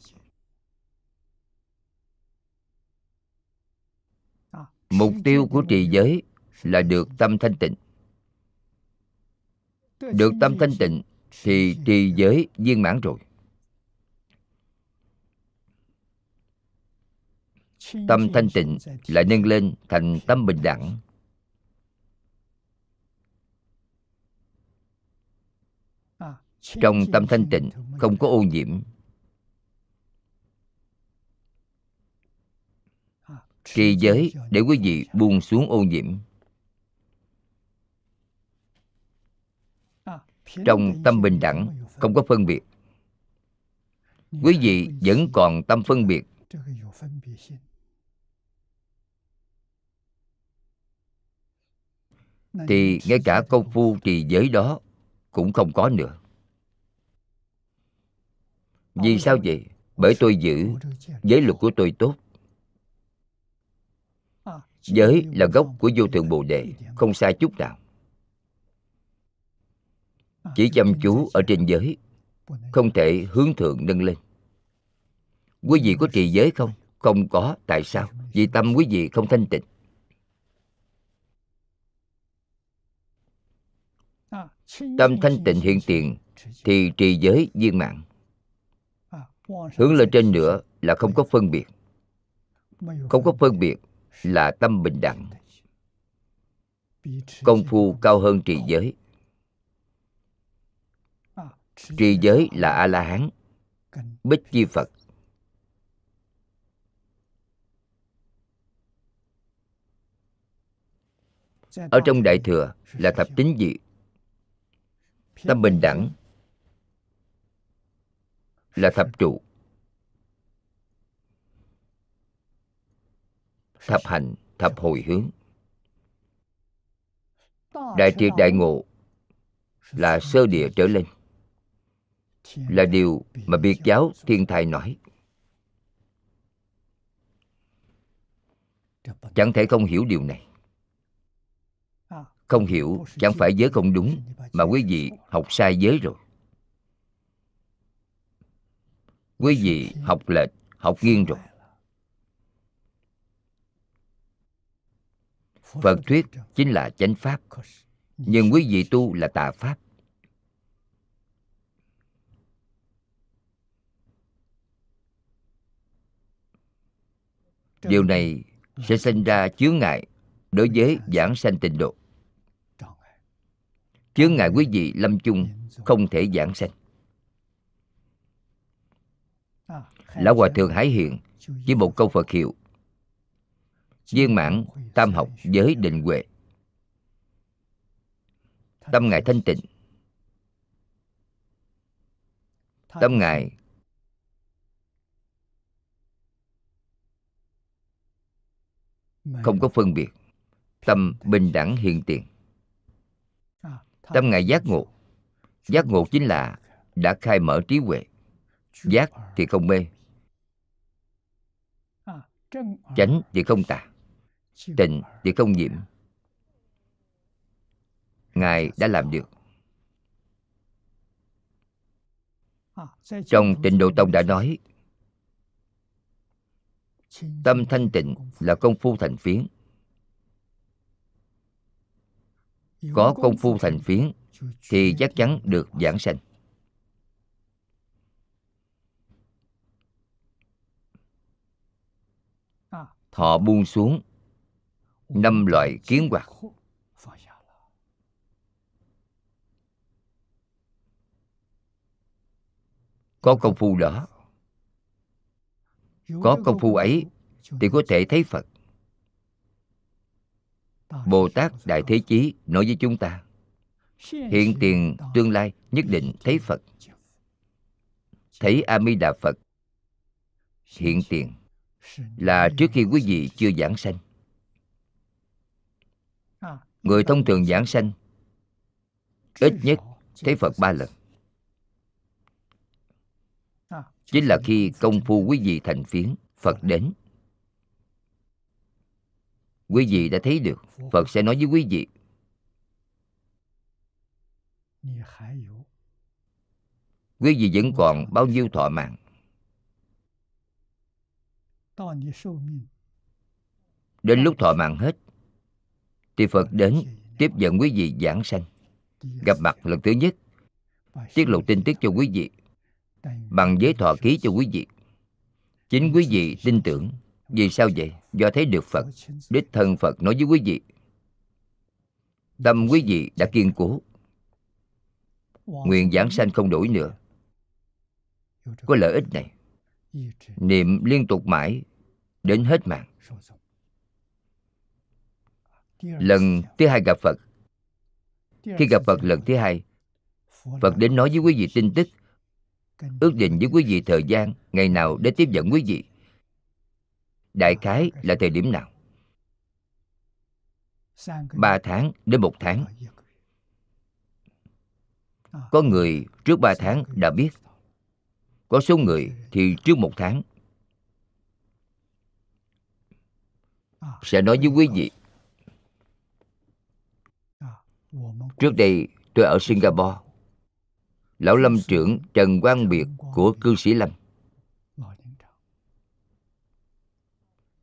mục tiêu của trì giới là được tâm thanh tịnh. Được tâm thanh tịnh thì trì giới viên mãn rồi. Tâm thanh tịnh lại nâng lên thành tâm bình đẳng. Trong tâm thanh tịnh không có ô nhiễm. Trì giới để quý vị buông xuống ô nhiễm. Trong tâm bình đẳng, không có phân biệt. Quý vị vẫn còn tâm phân biệt. Thì ngay cả công phu trì giới đó cũng không có nữa. Vì sao vậy? Bởi tôi giữ giới luật của tôi tốt giới là gốc của vô thượng bồ đề, không sai chút nào. Chỉ chăm chú ở trên giới, không thể hướng thượng nâng lên. Quý vị có trì giới không? Không có, tại sao? Vì tâm quý vị không thanh tịnh. Tâm thanh tịnh hiện tiền, thì trì giới viên mạng hướng lên trên nữa là không có phân biệt. Không có phân biệt là tâm bình đẳng. Công phu cao hơn trì giới. Trì giới là a la hán bích chi phật. Ở trong đại thừa là thập tính dị tâm bình đẳng là thập trụ. Thập hành, thập hồi hướng. Đại triệt đại ngộ là sơ địa trở lên. Là điều mà biệt giáo thiên thai nói. Chẳng thể không hiểu điều này. Không hiểu chẳng phải giới không đúng mà quý vị học sai giới rồi. Quý vị học lệch, học nghiêng rồi. Phật thuyết chính là chánh pháp. Nhưng quý vị tu là tà pháp. Điều này sẽ sinh ra chướng ngại đối với giảng sanh tịnh độ. Chướng ngại quý vị lâm chung không thể giảng sanh. Lão hòa thượng hải hiện với một câu phật hiệu viên mãn tam học giới định huệ. Tâm ngài thanh tịnh. Tâm ngài không có phân biệt. Tâm bình đẳng hiện tiền. Tâm ngài giác ngộ. Giác ngộ chính là đã khai mở trí huệ. Giác thì không mê. Chánh thì không tà tịnh thì không nhiễm. Ngài đã làm được. Trong tịnh độ tông đã nói tâm thanh tịnh là công phu thành phiến. Có công phu thành phiến thì chắc chắn được giảng sanh. Thọ buông xuống năm loại kiến hoạt có công phu đó. Có công phu ấy thì có thể thấy phật. Bồ tát đại thế chí nói với chúng ta, hiện tiền tương lai nhất định thấy phật. Thấy a di đà phật, hiện tiền, là trước khi quý vị chưa giảng sanh người thông thường giảng sanh, ít nhất thấy phật ba lần. Chính là khi công phu quý vị thành phiến, phật đến. Quý vị đã thấy được, phật sẽ nói với quý vị. Quý vị vẫn còn bao nhiêu thọ mạng? Đến lúc thọ mạng hết thì phật đến tiếp dẫn quý vị giảng sanh. Gặp mặt lần thứ nhất. Tiết lộ tin tức cho quý vị. Bằng giấy thọ ký cho quý vị. Chính quý vị tin tưởng. Vì sao vậy? Do thấy được phật. Đích thân phật nói với quý vị. Tâm quý vị đã kiên cố. Nguyện giảng sanh không đổi nữa. Có lợi ích này. Niệm liên tục mãi, đến hết mạng lần thứ hai gặp phật. Khi gặp phật lần thứ hai, phật đến nói với quý vị tin tức, ước định với quý vị thời gian, ngày nào để tiếp dẫn quý vị. Đại khái là thời điểm nào? Ba tháng đến một tháng. Có người trước ba tháng đã biết. Có số người thì trước một tháng. Sẽ nói với quý vị trước đây, tôi ở singapore. Lão lâm trưởng trần quang biệt của cư sĩ lâm.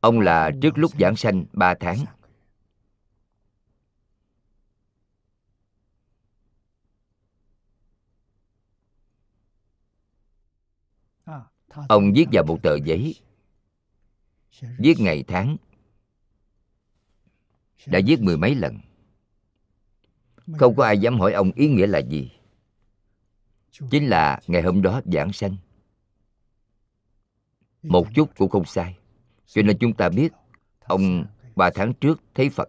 Ông là trước lúc giảng sanh ba tháng. Ông viết vào một tờ giấy. Viết ngày tháng. Đã viết mười mấy lần không có ai dám hỏi ông ý nghĩa là gì. Chính là ngày hôm đó giảng sanh. Một chút cũng không sai. Cho nên chúng ta biết ông ba tháng trước thấy phật.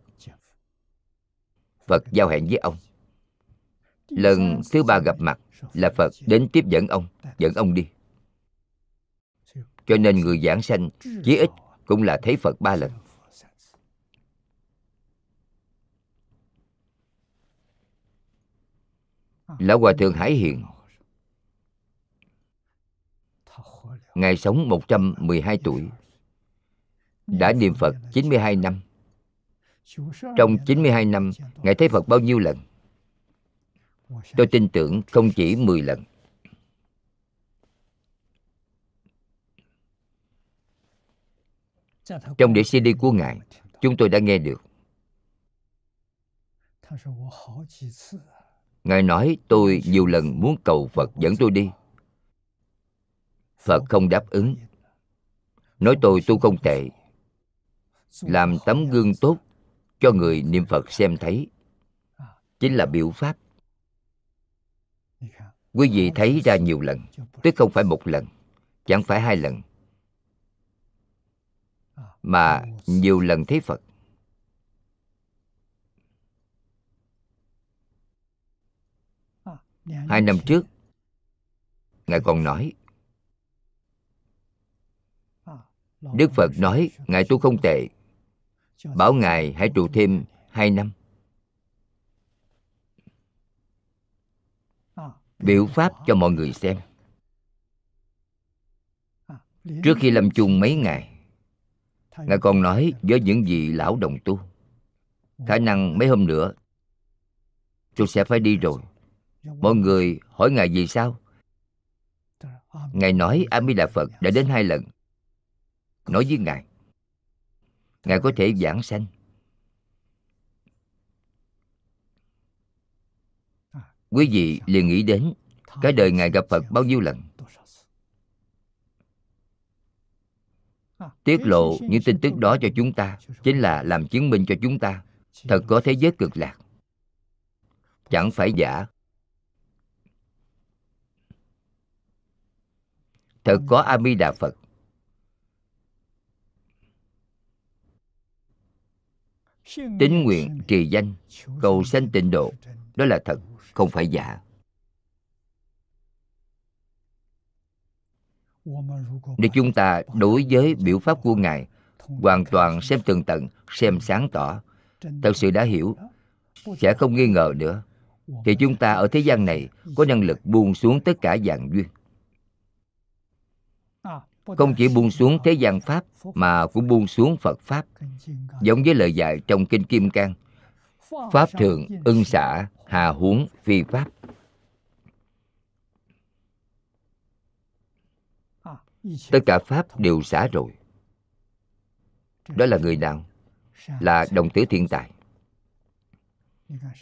Phật giao hẹn với ông. Lần thứ ba gặp mặt là phật đến tiếp dẫn ông dẫn ông đi. cho nên người giảng sanh chí ít cũng là thấy phật ba lần lão hòa thượng hải hiền. Ngài sống 112 tuổi. Đã niệm Phật 92 năm. Trong 92 năm, Ngài thấy Phật bao nhiêu lần? Tôi tin tưởng không chỉ 10 lần. Trong đĩa CD của Ngài, Chúng tôi đã nghe được. Ngài nói, tôi nhiều lần muốn cầu Phật dẫn tôi đi. Phật không đáp ứng. Nói tôi tu không tệ. Làm tấm gương tốt cho người niệm Phật xem thấy. Chính là biểu pháp. Quý vị thấy ra nhiều lần, Tức không phải một lần, Chẳng phải hai lần, Mà nhiều lần thấy Phật. Hai năm trước Ngài còn nói. Đức Phật nói Ngài tu không tệ Bảo Ngài hãy trụ thêm hai năm. Biểu pháp cho mọi người xem. Trước khi lâm chung mấy ngày Ngài còn nói với những vị lão đồng tu Khả năng mấy hôm nữa Tôi sẽ phải đi rồi Mọi người hỏi Ngài vì sao? Ngài nói A Di Đà Phật đã đến hai lần. Nói với ngài. Ngài có thể giảng sanh. Quý vị liền nghĩ đến cái đời ngài gặp phật bao nhiêu lần? tiết lộ những tin tức đó cho chúng ta chính là làm chứng minh cho chúng ta. Thật có thế giới cực lạc. Chẳng phải giả thật có a di đà phật. Tín nguyện trì danh, cầu sanh tịnh độ, đó là thật, không phải giả. Nếu chúng ta đối với biểu pháp của ngài, hoàn toàn xem tường tận, xem sáng tỏ, thật sự đã hiểu, sẽ không nghi ngờ nữa, thì chúng ta ở thế gian này có năng lực buông xuống tất cả dạng duyên không chỉ buông xuống thế gian pháp mà cũng buông xuống phật pháp. Giống với lời dạy trong kinh kim cang pháp thường ưng xả hà huống phi pháp. Tất cả pháp đều xả rồi. Đó là người nào? Là đồng tử thiện tài.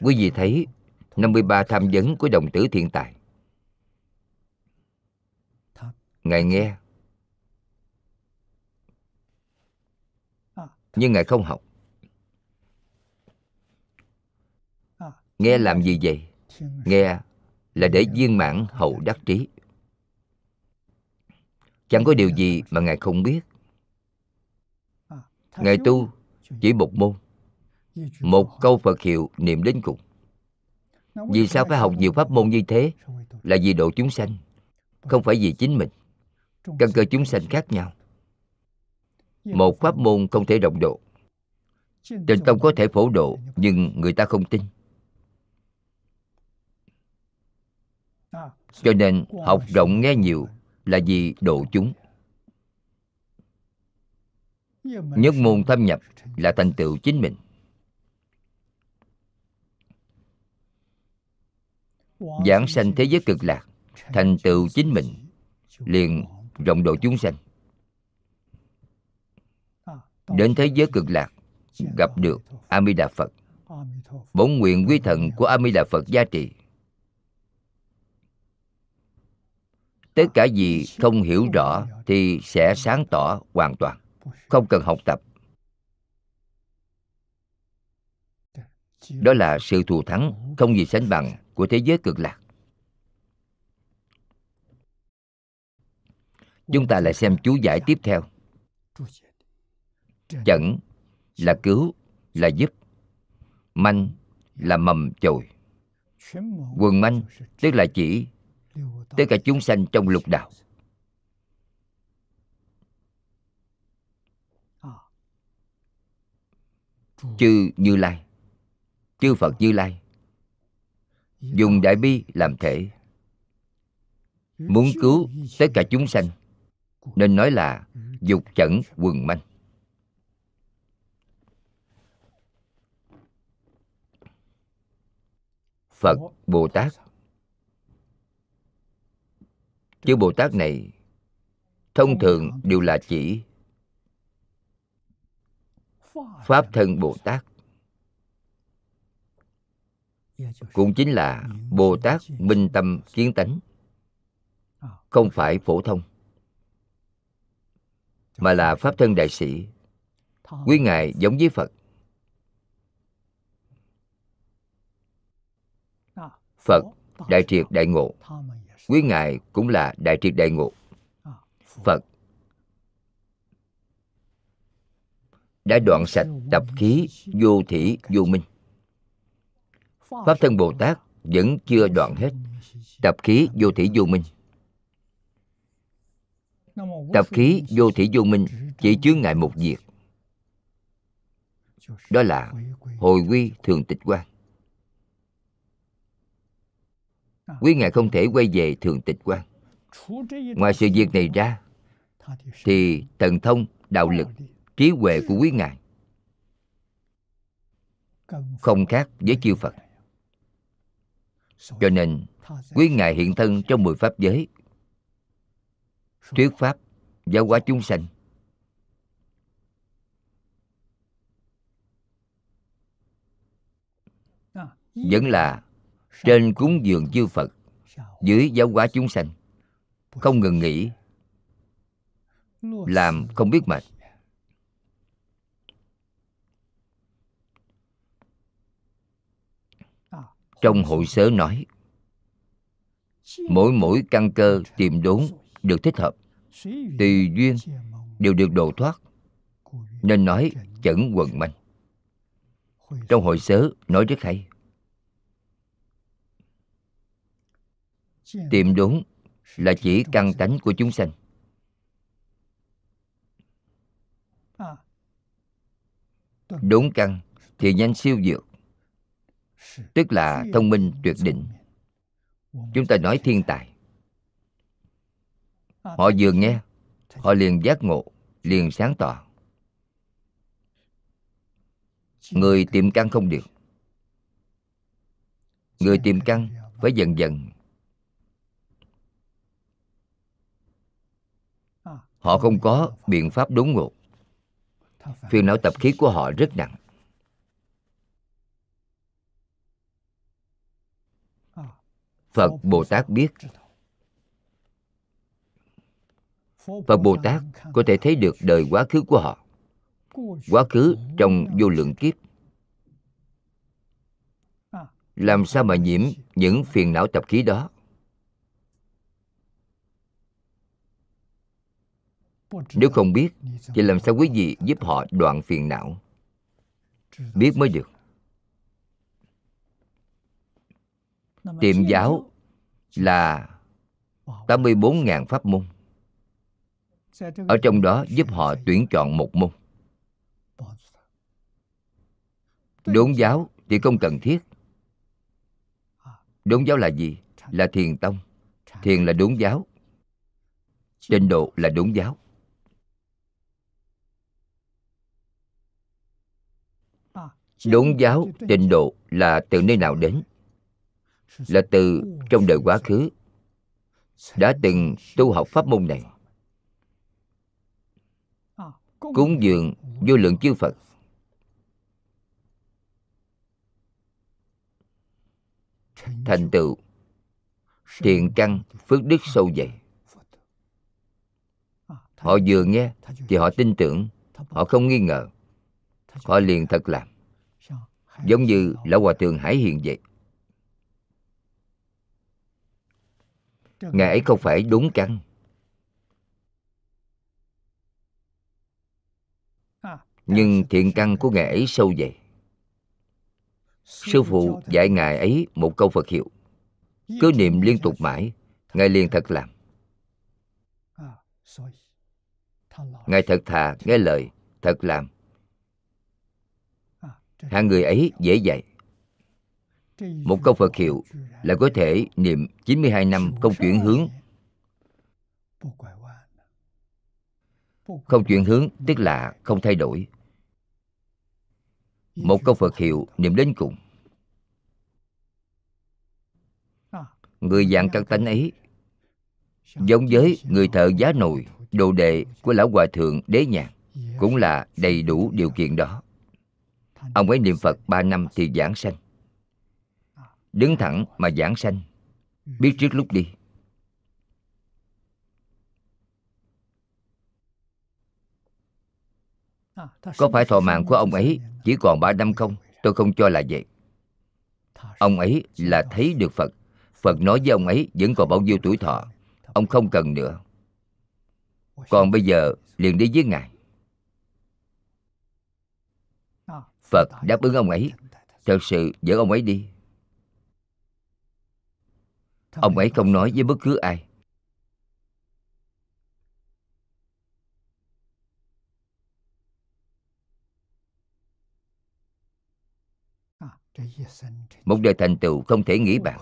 Quý vị thấy 53 tham vấn của đồng tử thiện tài. Ngài nghe nhưng ngài không học. Nghe làm gì vậy? Nghe là để viên mãn hậu đắc trí. Chẳng có điều gì mà ngài không biết. Ngài tu chỉ một môn một câu phật hiệu niệm đến cùng. Vì sao phải học nhiều pháp môn như thế? Là vì độ chúng sanh không phải vì chính mình. căn cơ chúng sanh khác nhau một pháp môn không thể rộng độ. Trên tông có thể phổ độ nhưng người ta không tin. Cho nên học rộng nghe nhiều là vì độ chúng. Nhất môn thâm nhập là thành tựu chính mình. Giảng sanh thế giới cực lạc thành tựu chính mình liền rộng độ chúng sanh đến thế giới cực lạc, gặp được a di đà phật. Bổn nguyện quy thần của a di đà phật gia trì. Tất cả gì không hiểu rõ thì sẽ sáng tỏ hoàn toàn, không cần học tập. Đó là sự thù thắng không gì sánh bằng của thế giới cực lạc. Chúng ta lại xem chú giải tiếp theo chẩn là cứu, là giúp. Manh là mầm chồi. Quần manh, tức là chỉ tất cả chúng sanh trong lục đạo. Chư như lai, chư phật như lai, dùng đại bi làm thể, muốn cứu tất cả chúng sanh, nên nói là dục chẩn quần manh. Phật bồ tát chữ bồ tát này thông thường đều là chỉ pháp thân bồ tát cũng chính là bồ tát minh tâm kiến tánh, không phải phổ thông, mà là pháp thân đại sĩ. Quý ngài giống với phật phật, đại triệt đại ngộ. Quý ngài cũng là đại triệt đại ngộ. Phật. Đã đoạn sạch tập khí vô thỉ vô minh. Pháp thân bồ tát vẫn chưa đoạn hết tập khí vô thỉ vô minh. Tập khí vô thỉ vô minh chỉ chướng ngại một việc. Đó là hồi quy thường tịch quan Ờ. quý ngài không thể quay về thường tịch quan ngoài sự việc này ra, thì thần thông, đạo lực, trí huệ của quý ngài không khác với chư phật. Cho nên, quý ngài hiện thân trong mười pháp giới. Thuyết pháp, giáo hóa chúng sanh. Vẫn là trên cúng dường chư phật, dưới giáo hóa chúng sanh, không ngừng nghỉ, làm không biết mệt. Trong hội sớ nói, mỗi mỗi căn cơ tìm đốn được thích hợp, tùy duyên đều được độ thoát, nên nói chẩn quần manh. Trong hội sớ nói rất hay tìm đốn là chỉ căn tánh của chúng sanh. Đốn căn thì nhanh siêu dược tức là thông minh tuyệt đỉnh. Chúng ta nói thiên tài. Họ vừa nghe, họ liền giác ngộ, liền sáng tỏ. Người tìm căn không được. Người tìm căn phải dần dần họ không có biện pháp đốn ngộ phiền não tập khí của họ rất nặng. Phật bồ tát biết. Phật bồ tát có thể thấy được đời quá khứ của họ. Quá khứ trong vô lượng kiếp. Làm sao mà nhiễm những phiền não tập khí đó? Nếu không biết thì làm sao quý vị giúp họ đoạn phiền não? Biết mới được. Tiệm giáo là 84.000 pháp môn. Ở trong đó giúp họ tuyển chọn một môn. Đốn giáo thì không cần thiết. Đốn giáo là gì? Là thiền tông. Thiền là đốn giáo. Trình độ là đốn giáo đốn giáo trình độ là từ nơi nào đến? Là từ trong đời quá khứ, đã từng tu học pháp môn này. Cúng dường vô lượng chư phật. Thành tựu, thiện căn, phước đức sâu dày. Họ vừa nghe thì họ tin tưởng, họ không nghi ngờ. Họ liền thật làm giống như lão hòa thượng hải hiền vậy. Ngài ấy không phải đúng căn nhưng thiện căn của ngài ấy sâu dày. Sư phụ dạy ngài ấy một câu phật hiệu. Cứ niệm liên tục mãi ngài liền thật làm. Ngài thật thà nghe lời thật làm hạng người ấy dễ dạy. Một câu Phật hiệu là có thể niệm 92 năm không chuyển hướng. Không chuyển hướng tức là không thay đổi. Một câu Phật hiệu niệm đến cùng. Người dạng căn tánh ấy, Giống với người thợ giá nồi, Đồ đệ của Lão Hòa Thượng Đế Nhàn Cũng là đầy đủ điều kiện đó. Ông ấy niệm Phật ba năm thì giảng sanh Đứng thẳng mà giảng sanh Biết trước lúc đi Có phải thọ mạng của ông ấy chỉ còn ba năm không? Tôi không cho là vậy. Ông ấy là thấy được Phật. Phật nói với ông ấy vẫn còn bao nhiêu tuổi thọ. Ông không cần nữa. Còn bây giờ liền đi với Ngài. Phật đáp ứng ông ấy. Thật sự dẫn ông ấy đi. Ông ấy không nói với bất cứ ai. Một đời thành tựu không thể nghĩ bạn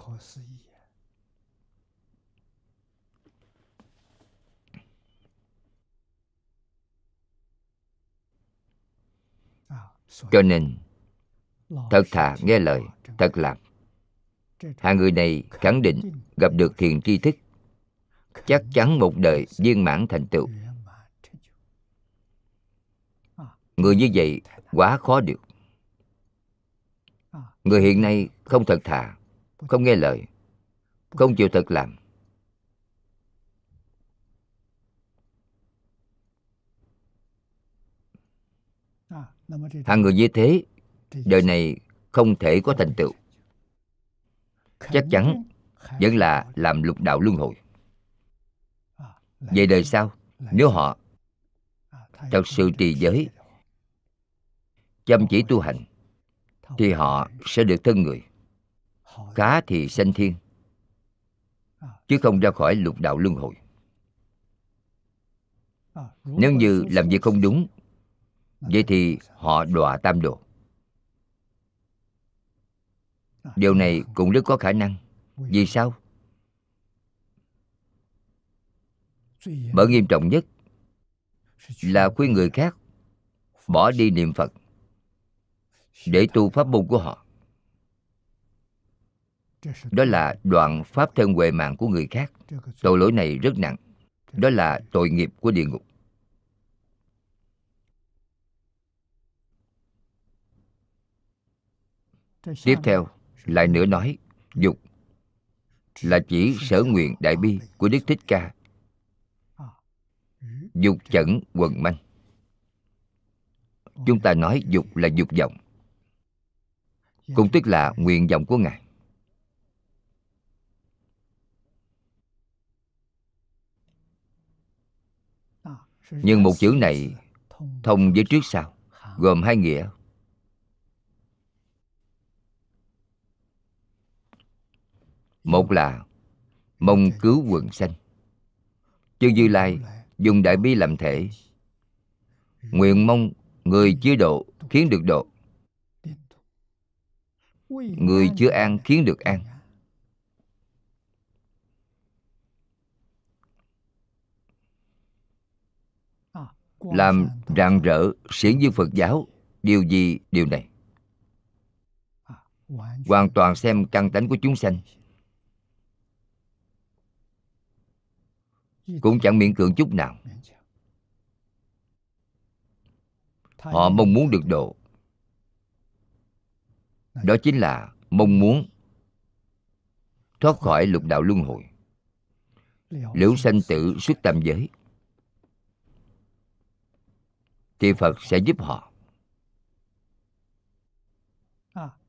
cho nên thật thà nghe lời thật làm hai người này khẳng định gặp được thiền tri thức. Chắc chắn một đời viên mãn thành tựu. người như vậy quá khó được. Người hiện nay không thật thà không nghe lời không chịu thật làm hạng người như thế, đời này không thể có thành tựu. Chắc chắn vẫn là làm lục đạo luân hồi. Về đời sau, nếu họ thật sự trì giới, chăm chỉ tu hành, thì họ sẽ được thân người. Cá thì sanh thiên, chứ không ra khỏi lục đạo luân hồi. Nếu như làm việc không đúng vậy thì họ đọa tam đồ. Điều này cũng rất có khả năng. Vì sao? Bởi nghiêm trọng nhất là khuyên người khác bỏ đi niệm phật để tu pháp môn của họ. Đó là đoạn pháp thân huệ mạng của người khác. Tội lỗi này rất nặng. Đó là tội nghiệp của địa ngục. Tiếp theo lại nữa nói dục là chỉ sở nguyện đại bi của đức thích ca. Dục chẩn quần manh. Chúng ta nói dục là dục vọng cũng tức là nguyện vọng của ngài. Nhưng một chữ này thông với trước sau gồm hai nghĩa một là mong cứu quần sanh. Chư như lai dùng đại bi làm thể. Nguyện mong người chưa độ khiến được độ. Người chưa an khiến được an. làm rạng rỡ xiển dương phật giáo. Điều gì điều này? Hoàn toàn xem căn tánh của chúng sanh cũng chẳng miễn cưỡng chút nào. Họ mong muốn được độ. Đó chính là mong muốn thoát khỏi lục đạo luân hồi. Liễu sanh tử xuất tam giới. Thì phật sẽ giúp họ.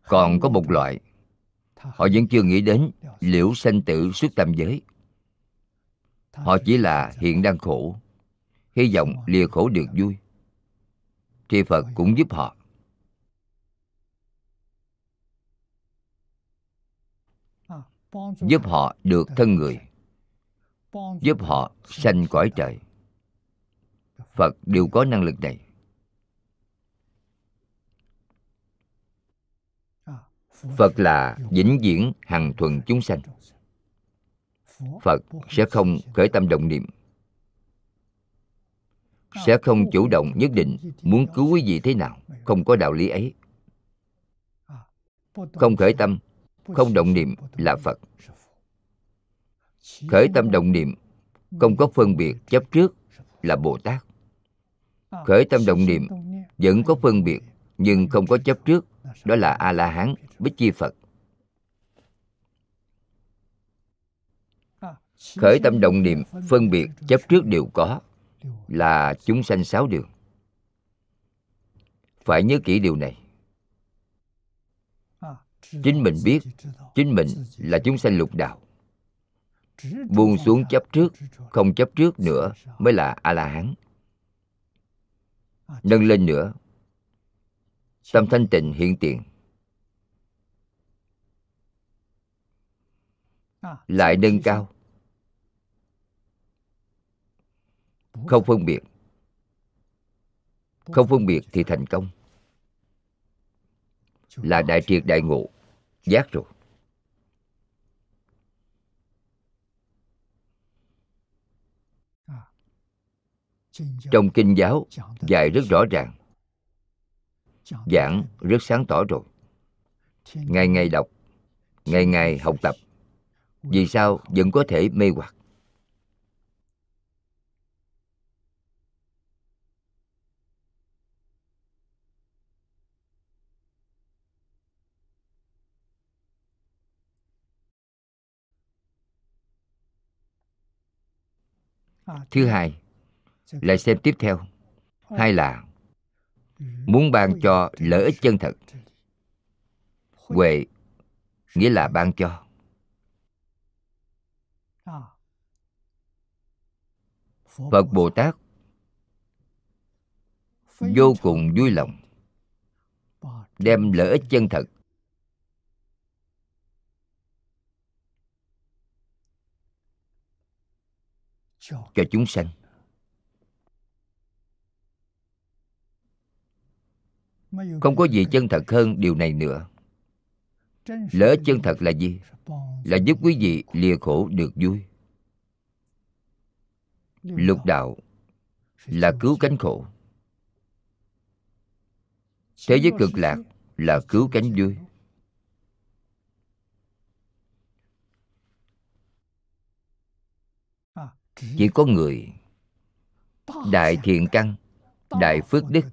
Còn có một loại, họ vẫn chưa nghĩ đến liễu sanh tử xuất tam giới họ chỉ là hiện đang khổ. Hy vọng lìa khổ được vui. Thì phật cũng giúp họ. Giúp họ được thân người. Giúp họ sanh cõi trời. Phật đều có năng lực này. Phật là vĩnh viễn hằng thuần chúng sanh phật sẽ không khởi tâm động niệm, sẽ không chủ động nhất định muốn cứu quý vị thế nào, không có đạo lý ấy. Không khởi tâm, không động niệm là phật. Khởi tâm động niệm, không có phân biệt chấp trước là bồ tát. Khởi tâm động niệm, vẫn có phân biệt nhưng không có chấp trước, đó là a la hán bích chi phật. Khởi tâm động niệm, phân biệt, chấp trước đều có, là chúng sanh sáu đường. Phải nhớ kỹ điều này. Chính mình biết, chính mình là chúng sanh lục đạo. Buông xuống chấp trước, không chấp trước nữa mới là a la hán nâng lên nữa, tâm thanh tịnh hiện tiền. Lại nâng cao không phân biệt. Không phân biệt thì thành công. Là đại triệt đại ngộ, giác rồi. Trong kinh giáo dạy rất rõ ràng. Giảng rất sáng tỏ rồi. Ngày ngày đọc, ngày ngày học tập. Vì sao vẫn có thể mê hoặc? Thứ hai, lại xem tiếp theo. Hai là, muốn ban cho lợi ích chân thật. Huệ nghĩa là ban cho. Phật bồ tát vô cùng vui lòng đem lợi ích chân thật cho. Chúng sanh. Không có gì chân thật hơn điều này nữa. Ích chân thật là gì? là giúp quý vị lìa khổ được vui. Lục đạo là cứu cánh khổ. thế giới cực lạc là cứu cánh vui chỉ có người đại thiện căn, đại phước đức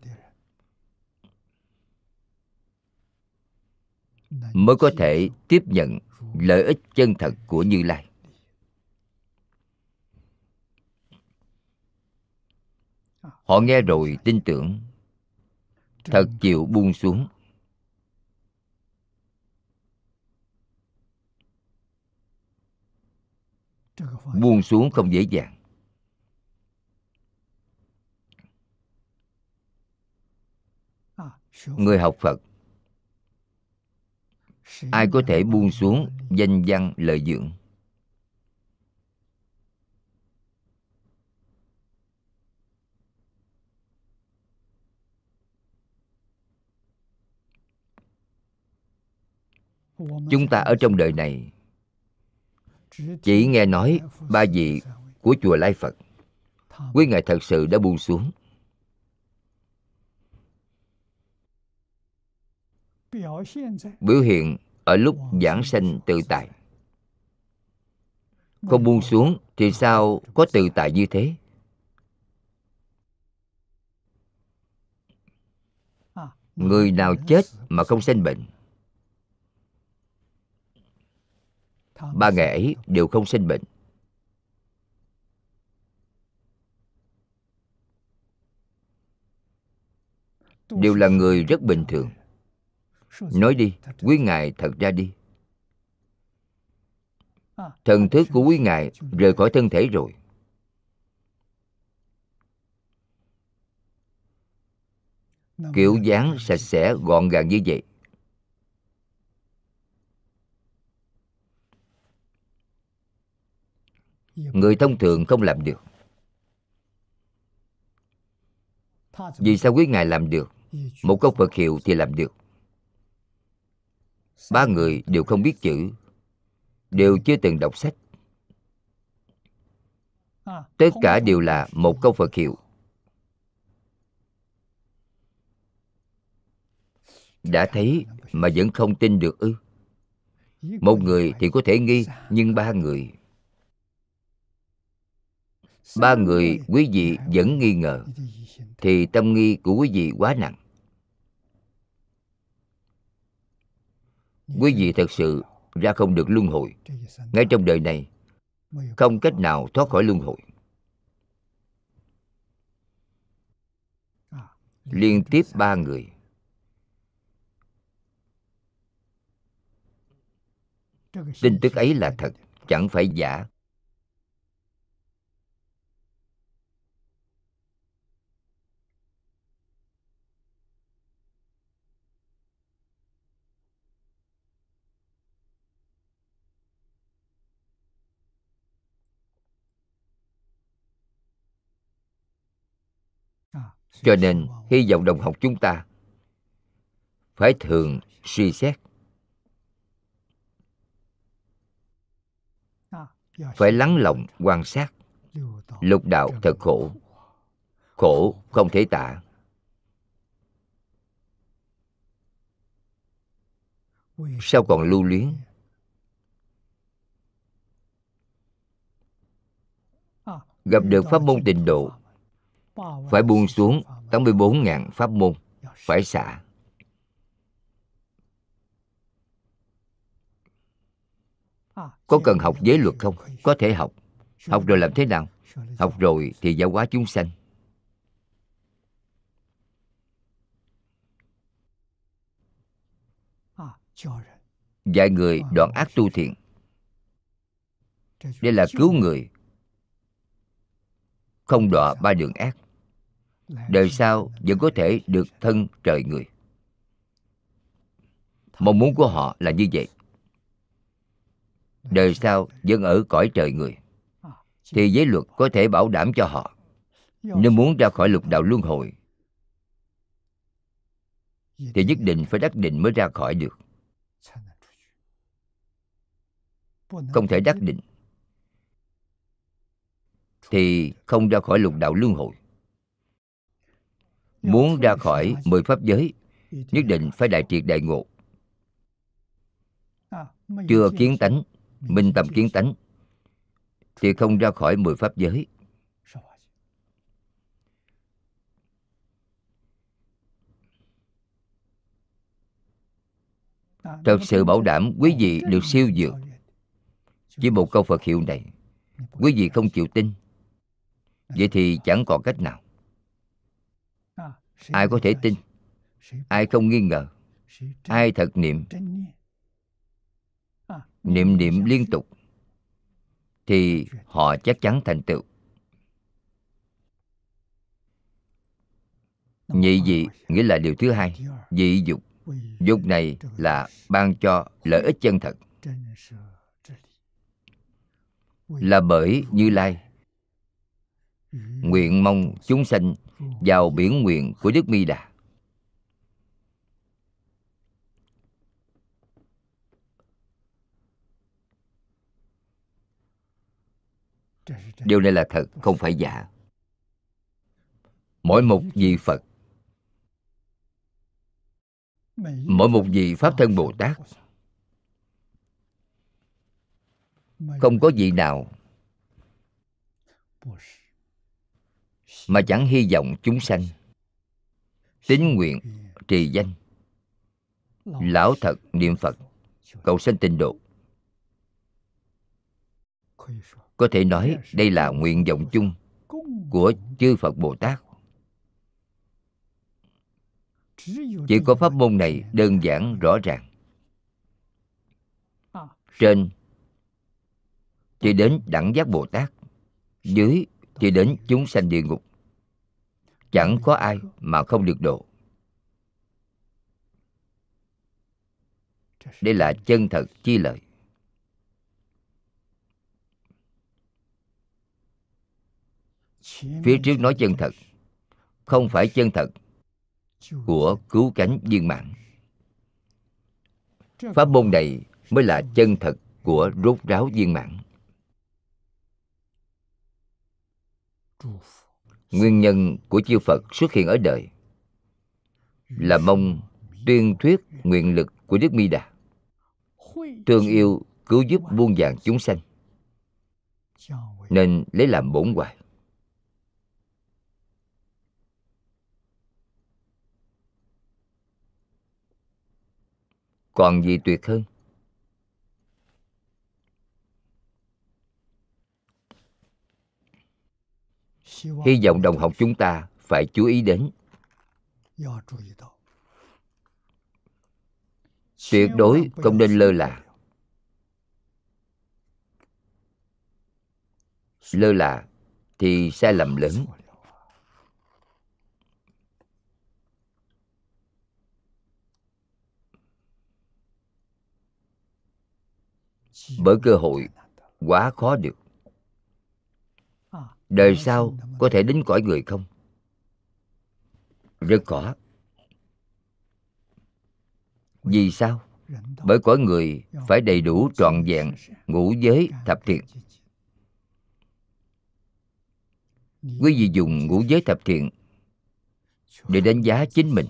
mới có thể tiếp nhận lợi ích chân thật của như lai. Họ nghe rồi tin tưởng, thật chịu buông xuống. Buông xuống không dễ dàng. Người học phật. Ai có thể buông xuống danh văn lợi dưỡng? Chúng ta ở trong đời này chỉ nghe nói ba vị của chùa lai phật, quý ngài thật sự đã buông xuống. Biểu hiện ở lúc giảng sanh tự tại. Không buông xuống thì sao có tự tại như thế? Người nào chết mà không sanh bệnh? Ba ngày ấy đều không sinh bệnh. Đều là người rất bình thường. Nói đi quý ngài thật ra đi. Thần thức của quý ngài rời khỏi thân thể rồi. Kiểu dáng sạch sẽ gọn gàng như vậy người thông thường không làm được. Vì sao quý ngài làm được? Một câu phật hiệu thì làm được. Ba người đều không biết chữ đều chưa từng đọc sách. Tất cả đều là một câu phật hiệu. Đã thấy mà vẫn không tin được ư? Một người thì có thể nghi nhưng ba người ba người quý vị vẫn nghi ngờ, thì tâm nghi của quý vị quá nặng. Quý vị thật sự ra không được luân hồi. Ngay trong đời này, không cách nào thoát khỏi luân hồi. Liên tiếp ba người. Tin tức ấy là thật, chẳng phải giả. Cho nên, hy vọng đồng học chúng ta phải thường suy xét. Phải lắng lòng, quan sát. Lục đạo thật khổ. Khổ không thể tả. Sao còn lưu luyến? Gặp được pháp môn tịnh độ phải buông xuống 84.000 pháp môn. Phải xả. Có cần học giới luật không? Có thể học. Học rồi làm thế nào? Học rồi thì giáo hóa chúng sanh. Dạy người đoạn ác tu thiện. Đây là cứu người. Không đọa ba đường ác đời sau vẫn có thể được thân trời người. Mong muốn của họ là như vậy. Đời sau vẫn ở cõi trời người. Thì giới luật có thể bảo đảm cho họ. Nếu muốn ra khỏi lục đạo luân hồi thì nhất định phải đắc định mới ra khỏi được. Không thể đắc định. Thì không ra khỏi lục đạo luân hồi muốn ra khỏi mười pháp giới, nhất định phải đại triệt đại ngộ. Chưa kiến tánh, minh tâm kiến tánh, thì không ra khỏi mười pháp giới. Thật sự bảo đảm quý vị được siêu dược chỉ một câu phật hiệu này, quý vị không chịu tin. Vậy thì chẳng còn cách nào ai có thể tin? Ai không nghi ngờ? Ai thật niệm? Niệm niệm liên tục thì họ chắc chắn thành tựu. Nhị dị nghĩa là điều thứ hai, dị dục. Dục này là ban cho lợi ích chân thật. Là bởi như lai, nguyện mong chúng sanh vào biển nguyện của đức mi đà. Điều này là thật, không phải giả. Mỗi một vị phật, mỗi một vị pháp thân bồ tát, không có vị nào mà chẳng hy vọng chúng sanh. Tín nguyện trì danh. Lão thật niệm phật. Cầu sanh tịnh độ. Có thể nói đây là nguyện vọng chung của chư phật bồ tát. Chỉ có pháp môn này đơn giản, rõ ràng. Trên, chỉ đến đẳng giác bồ tát. Dưới, chỉ đến chúng sanh địa ngục chẳng có ai mà không được độ. Đây là chân thật chi lợi. Phía trước nói chân thật, không phải chân thật của cứu cánh viên mãn. Pháp môn này mới là chân thật của rốt ráo viên mãn nguyên nhân của chư phật xuất hiện ở đời là mong tuyên thuyết nguyện lực của đức mi đà, thương yêu cứu giúp buông vàng chúng sanh, nên lấy làm bổn hoài. Còn gì tuyệt hơn? Hy vọng đồng học chúng ta phải chú ý đến tuyệt đối không nên lơ là. Lơ là thì sai lầm lớn. Bởi cơ hội quá khó được đời sau có thể đến cõi người không? Rất khó vì sao? Bởi cõi người phải đầy đủ trọn vẹn ngũ giới thập thiện. Quý vị dùng ngũ giới thập thiện để đánh giá chính mình.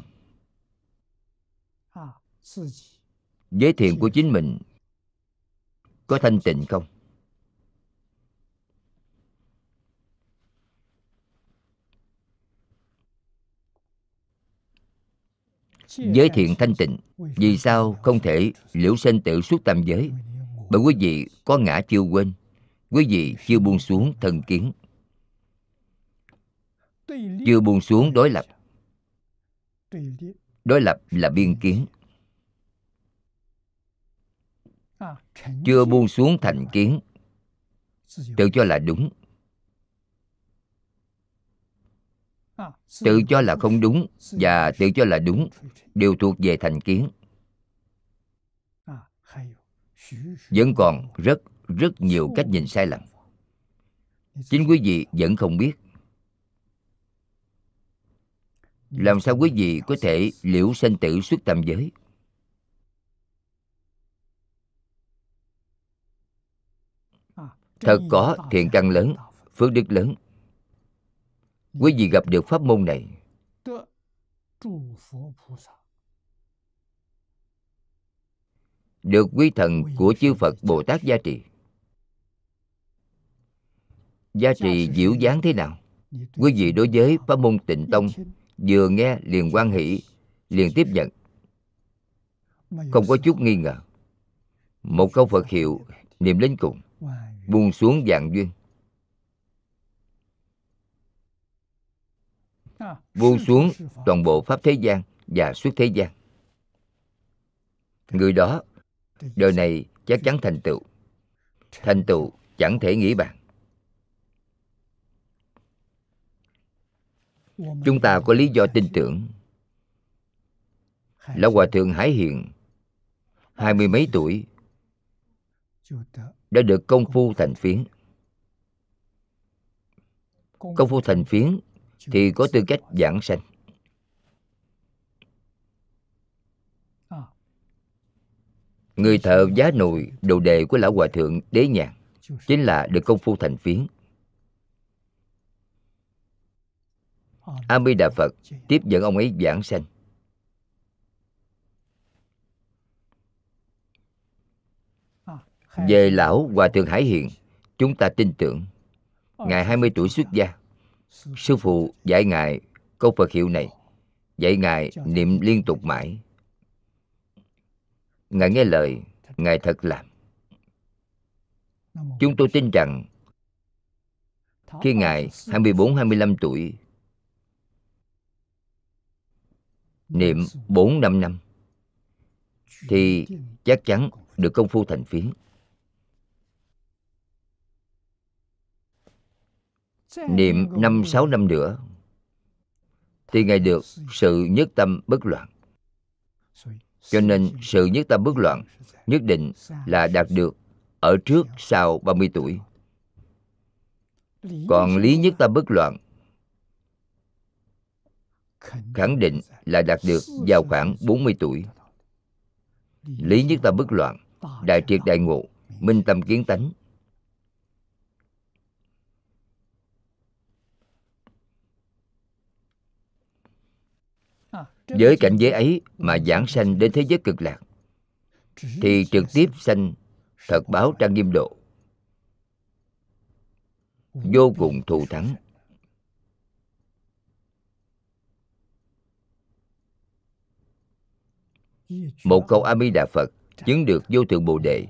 Giới thiện của chính mình có thanh tịnh không? Giới thiện thanh tịnh, vì sao không thể liễu sinh tự suốt tam giới? Bởi quý vị có ngã chưa quên, quý vị chưa buông xuống thần kiến. Chưa buông xuống đối lập. Đối lập là biên kiến. Chưa buông xuống thành kiến. Tự cho là đúng. Tự cho là không đúng và tự cho là đúng đều thuộc về thành kiến. Vẫn còn rất rất nhiều cách nhìn sai lầm. chính quý vị vẫn không biết. Làm sao quý vị có thể liễu sanh tử xuất tam giới? Thật có thiện căn lớn phước đức lớn quý vị gặp được pháp môn này. Được quý thần của chư phật bồ tát gia trì. Gia trì diệu dáng thế nào? Quý vị đối với pháp môn tịnh tông vừa nghe liền quan hỷ, liền tiếp nhận. Không có chút nghi ngờ. Một câu phật hiệu niệm đến cùng, buông xuống dạng duyên. Buông xuống toàn bộ pháp thế gian và suốt thế gian. Người đó đời này chắc chắn thành tựu. Thành tựu chẳng thể nghĩ bàn. Chúng ta có lý do tin tưởng. lão hòa thượng hải hiền hai mươi mấy tuổi đã được công phu thành phiến. Công phu thành phiến thì có tư cách giảng sanh. Người thợ giá nồi, đồ đề của lão hòa thượng đế nhàn chính là được công phu thành phiến a mi đà phật tiếp dẫn ông ấy giảng sanh. Về lão hòa thượng hải hiện chúng ta tin tưởng, ngài 20 tuổi xuất gia sư phụ dạy ngài câu phật hiệu này. Dạy ngài niệm liên tục mãi. Ngài nghe lời, ngài thật làm. Chúng tôi tin rằng, khi ngài 24 25 tuổi, niệm 4 5 năm, thì chắc chắn được công phu thành phiến niệm năm, sáu năm nữa, thì ngài được sự nhất tâm bất loạn. Cho nên sự nhất tâm bất loạn nhất định là đạt được ở trước sau 30 tuổi. Còn lý nhất tâm bất loạn khẳng định là đạt được vào khoảng 40 tuổi. Lý nhất tâm bất loạn, đại triệt đại ngộ, minh tâm kiến tánh với cảnh giới ấy mà giảng sanh đến thế giới cực lạc, thì trực tiếp sanh thật báo trang nghiêm độ. Vô cùng thù thắng. Một câu a di đà phật chứng được vô thượng bồ đề.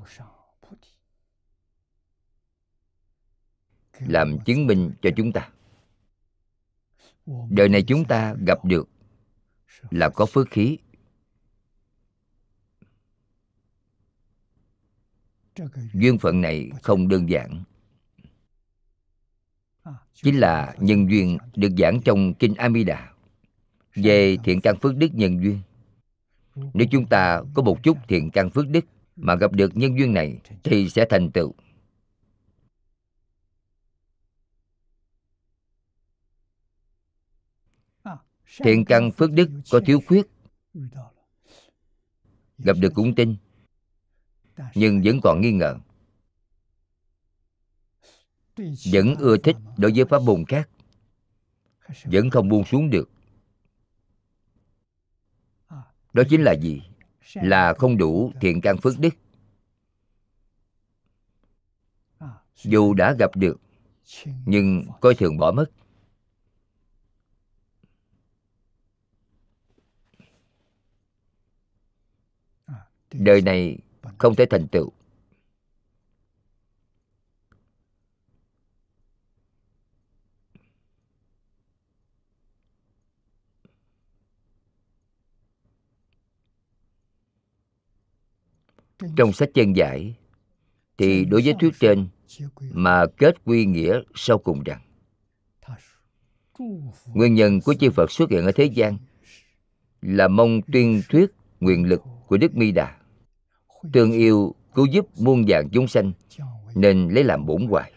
Làm chứng minh cho chúng ta. Đời này chúng ta gặp được là có phước khí. Duyên phận này không đơn giản. Chính là nhân duyên được giảng trong kinh Amida. Về thiện căn phước đức nhân duyên. Nếu chúng ta có một chút thiện căn phước đức mà gặp được nhân duyên này thì sẽ thành tựu. Thiện căn phước đức có thiếu khuyết. Gặp được cũng tin, nhưng vẫn còn nghi ngờ. Vẫn ưa thích đối với pháp môn khác, vẫn không buông xuống được. Đó chính là gì? Là không đủ thiện căn phước đức. Dù đã gặp được, nhưng coi thường bỏ mất. Đời này không thể thành tựu. Trong sách chân giải thì đối với thuyết trên mà kết quy nghĩa sau cùng rằng, nguyên nhân của chư phật xuất hiện ở thế gian là mong tuyên thuyết nguyện lực của đức mi đà thương yêu cứu giúp muôn dạng chúng sanh, nên lấy làm bổn hoài.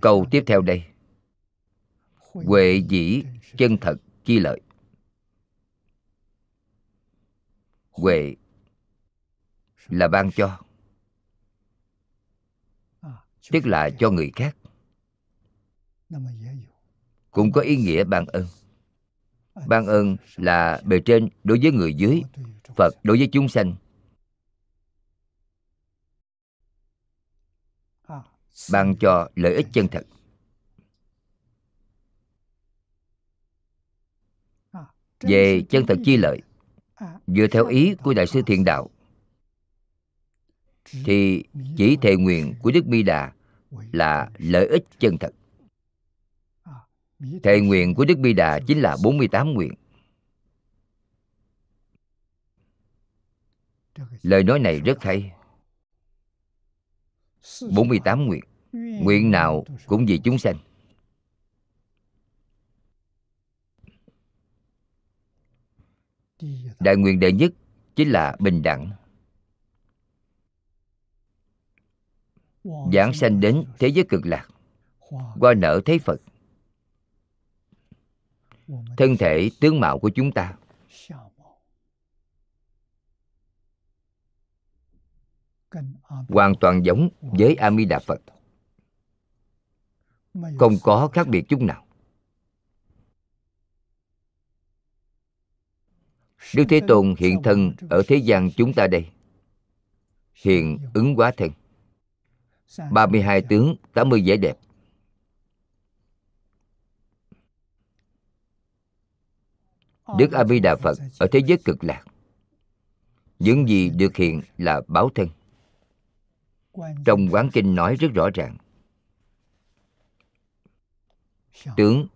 Câu tiếp theo đây. Huệ dĩ chân thật chi lợi. Huệ là ban cho, tức là cho người khác cũng có ý nghĩa ban ơn. Ban ơn là bề trên đối với người dưới, phật đối với chúng sanh. Ban cho lợi ích chân thật. Về chân thật chi lợi, dựa theo ý của đại sư thiện đạo, thì chỉ thề nguyện của đức bi đà là lợi ích chân thật thệ nguyện của đức bi đà chính là 48 nguyện. Lời nói này rất hay. 48 nguyện. Nguyện nào cũng vì chúng sanh. Đại nguyện đệ nhất chính là bình đẳng. Giảng sanh đến thế giới cực lạc, Qua nở thấy Phật. Thân thể tướng mạo của chúng ta. Hoàn toàn giống với A Di Đà Phật. Không có khác biệt chút nào. Đức Thế Tôn hiện thân ở thế gian chúng ta đây. Hiện ứng quá thân. 32 tướng 80 vẻ đẹp. Đức A Di Đà Phật ở thế giới cực lạc. Những gì được hiện là báo thân. Trong quán kinh nói rất rõ ràng. Tướng,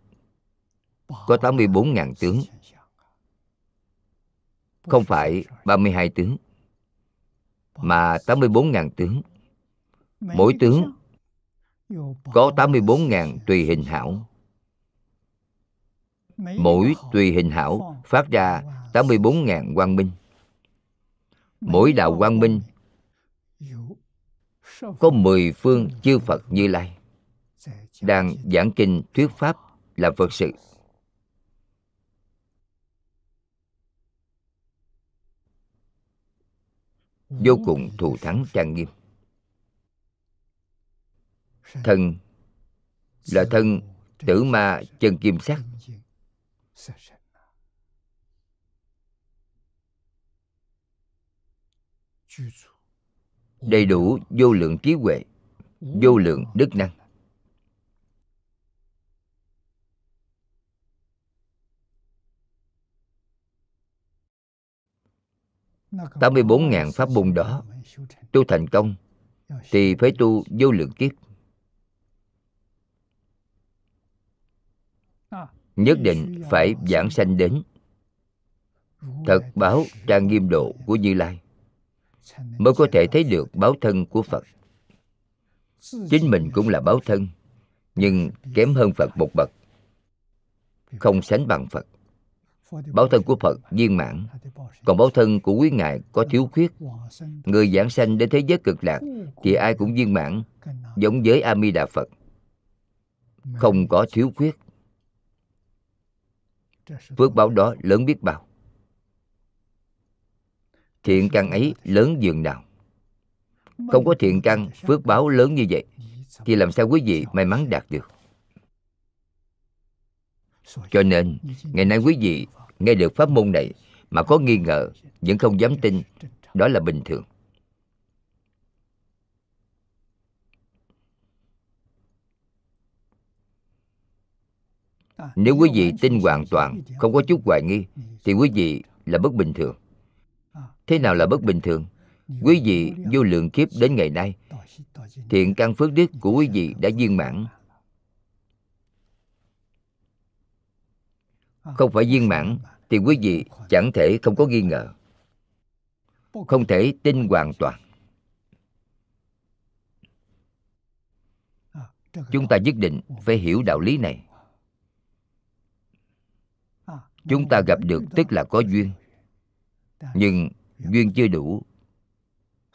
Có 84.000 tướng. Không phải 32 tướng, Mà 84.000 tướng. Mỗi tướng Có 84.000 tùy hình hảo. Mỗi tùy hình hảo phát ra 84.000 quang minh. Mỗi đạo quang minh Có 10 phương chư Phật Như Lai Đang giảng kinh thuyết pháp là Phật sự. Vô cùng thù thắng trang nghiêm. Thân là thân tử ma chân kim sắc đầy đủ vô lượng trí huệ, vô lượng đức năng. Tám mươi bốn ngàn pháp môn đó, tu thành công, thì phải tu vô lượng kiếp. Nhất định phải giảng sanh đến. Thật báo trang nghiêm độ của như lai, mới có thể thấy được báo thân của phật. Chính mình cũng là báo thân, nhưng kém hơn phật một bậc. Không sánh bằng phật. Báo thân của phật viên mãn, còn báo thân của quý ngài có thiếu khuyết. Người giảng sanh đến thế giới cực lạc thì ai cũng viên mãn, giống với a di đà phật. Không có thiếu khuyết phước báo đó lớn biết bao. Thiện căn ấy lớn dường nào? Không có thiện căn, phước báo lớn như vậy, thì làm sao quý vị may mắn đạt được? Cho nên, ngày nay quý vị nghe được pháp môn này mà có nghi ngờ, vẫn không dám tin, đó là bình thường. Nếu quý vị tin hoàn toàn, không có chút hoài nghi, thì quý vị là bất bình thường. Thế nào là bất bình thường? Quý vị vô lượng kiếp đến ngày nay, thiện căn phước đức của quý vị đã viên mãn. Không phải viên mãn thì quý vị chẳng thể không có nghi ngờ. Không thể tin hoàn toàn. Chúng ta nhất định phải hiểu đạo lý này chúng ta gặp được tức là có duyên. Nhưng duyên chưa đủ.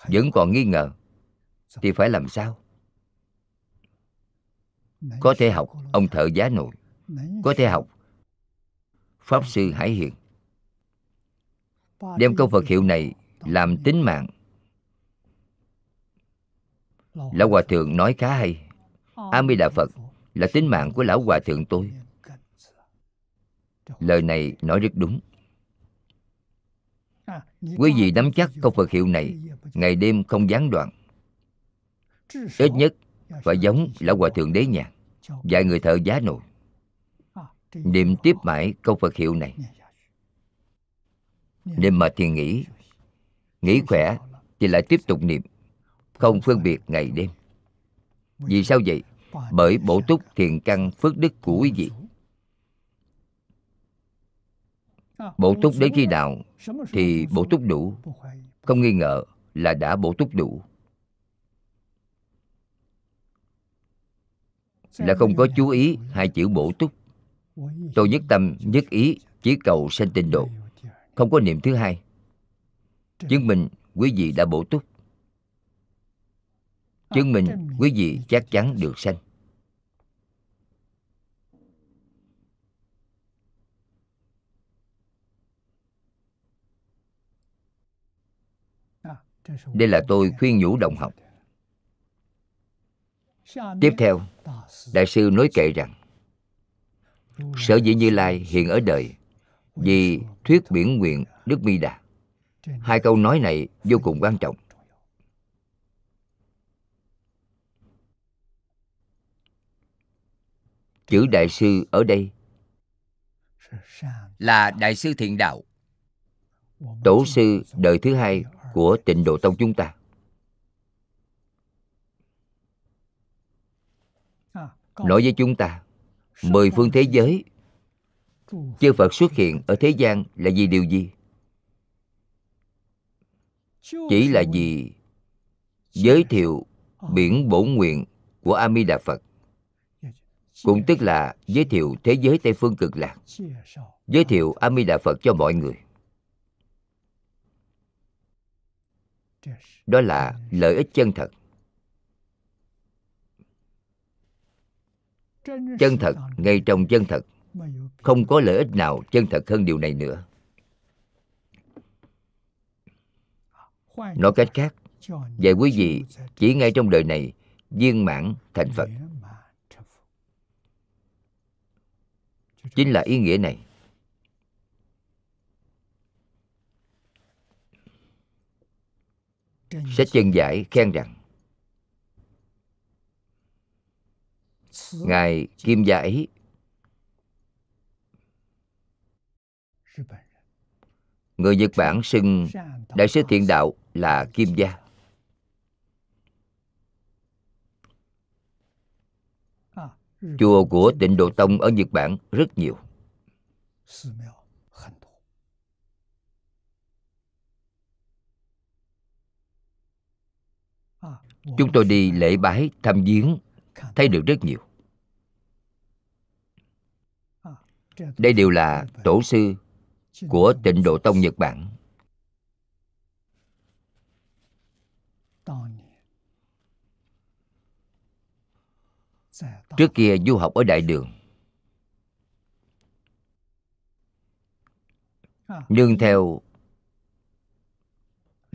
Vẫn còn nghi ngờ. Thì phải làm sao? Có thể học, ông thợ giá nội có thể học. Pháp sư hải hiền. Đem câu phật hiệu này làm tính mạng. Lão hòa thượng nói khá hay. A di đà phật là tính mạng của lão hòa thượng tôi lời này nói rất đúng. Quý vị nắm chắc câu phật hiệu này ngày đêm không gián đoạn. Ít nhất phải giống lão hòa thượng đế nhàn dạy người thợ giá nồi. Niệm tiếp mãi câu phật hiệu này. Niệm mà thiền nghỉ nghỉ khỏe thì lại tiếp tục niệm không phân biệt ngày đêm. Vì sao vậy? bởi bổ túc thiền căn phước đức của quý vị bổ túc đến khi nào thì bổ túc đủ. không nghi ngờ là đã bổ túc đủ. Là không có chú ý hai chữ bổ túc. tôi nhất tâm nhất ý chỉ cầu sanh tịnh độ. Không có niệm thứ hai. Chứng minh quý vị đã bổ túc. Chứng minh quý vị chắc chắn được sanh đây là tôi khuyên nhủ đồng học. Tiếp theo, đại sư nói kệ rằng, sở dĩ như lai hiện ở đời vì thuyết biển nguyện đức mi đà. Hai câu nói này vô cùng quan trọng. Chữ đại sư ở đây là đại sư thiện đạo. Tổ sư đời thứ hai của tịnh độ tông chúng ta. Nói với chúng ta, mười phương thế giới, chư phật xuất hiện ở thế gian là vì điều gì? Chỉ là vì giới thiệu biển bổ nguyện của a di đà phật, cũng tức là giới thiệu thế giới tây phương cực lạc. Giới thiệu a di đà phật cho mọi người. Đó là lợi ích chân thật. Chân thật, ngay trong chân thật. Không có lợi ích nào chân thật hơn điều này nữa. Nói cách khác vậy quý vị chỉ ngay trong đời này viên mãn thành phật. Chính là ý nghĩa này. Sách chân giải khen rằng ngài kim gia ấy người nhật bản xưng đại sư thiện đạo là kim gia. Chùa của tịnh độ tông ở nhật bản rất nhiều chúng tôi đi lễ bái, thăm viếng, thấy được rất nhiều. Đây đều là tổ sư của tịnh độ tông nhật bản. Trước kia du học ở đại đường. Nương theo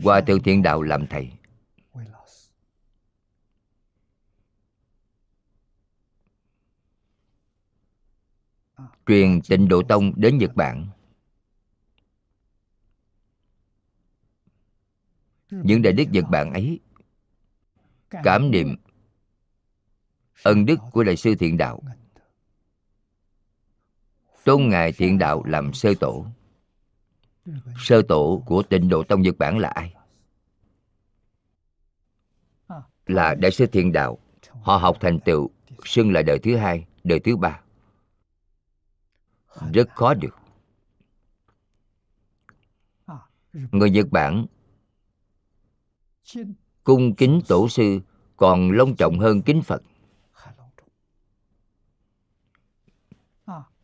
hòa thượng thiện đạo làm thầy truyền tịnh độ tông đến nhật bản. Những đại đức nhật bản ấy cảm niệm ân đức của đại sư thiện đạo. Tôn ngài thiện đạo làm sơ tổ. Sơ tổ của tịnh độ tông nhật bản là ai? Là đại sư thiện đạo. Họ học thành tựu, xưng là đời thứ hai, đời thứ ba rất khó được. Người nhật bản cung kính tổ sư còn long trọng hơn kính phật.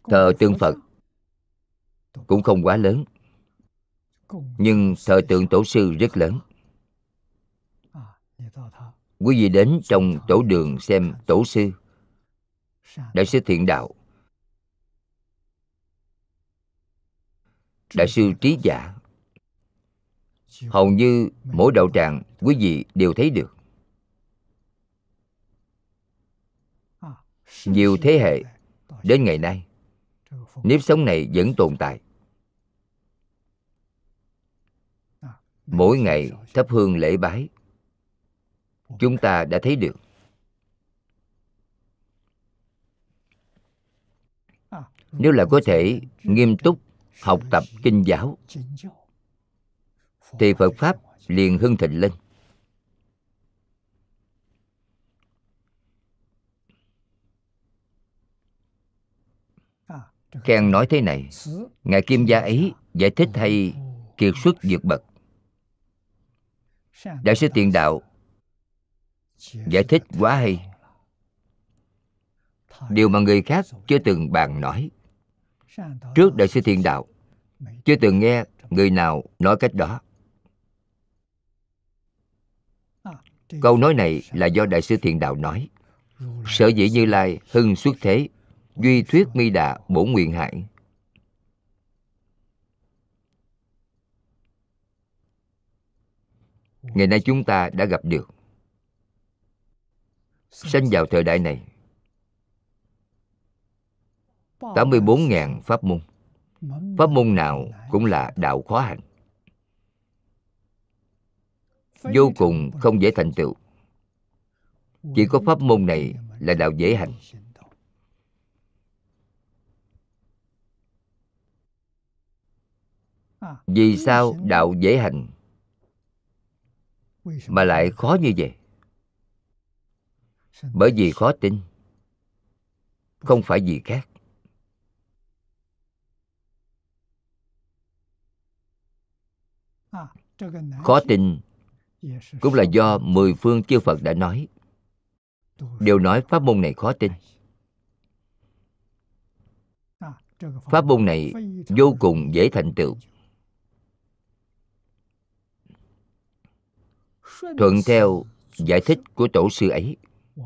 Thờ tượng phật cũng không quá lớn, nhưng thờ tượng tổ sư rất lớn. Quý vị đến trong tổ đường xem tổ sư, đại sư thiện đạo. Đại sư trí giả. Hầu như mỗi đạo tràng quý vị đều thấy được. Nhiều thế hệ đến ngày nay, nếp sống này vẫn tồn tại. Mỗi ngày thắp hương lễ bái, chúng ta đã thấy được. Nếu là có thể nghiêm túc học tập kinh giáo. Thì phật pháp liền hưng thịnh lên. Khen nói thế này, ngài kim gia ấy giải thích hay kiệt xuất vượt bậc. Đại sư tiền đạo giải thích quá hay. Điều mà người khác chưa từng bàn nói trước đại sư thiền đạo chưa từng nghe người nào nói cách đó. Câu nói này là do đại sư thiền đạo nói. Sở dĩ như lai hưng xuất thế duy thuyết mi đà bổ nguyện hải ngày nay chúng ta đã gặp được. Sinh vào thời đại này 84.000 pháp môn. Pháp môn nào cũng là đạo khó hành. Vô cùng không dễ thành tựu. Chỉ có pháp môn này là đạo dễ hành. Vì sao đạo dễ hành Mà lại khó như vậy? Bởi vì khó tin, Không phải gì khác. Khó tin. Cũng là do mười phương chư phật đã nói. Đều nói pháp môn này khó tin. Pháp môn này vô cùng dễ thành tựu. thuận theo giải thích của tổ sư ấy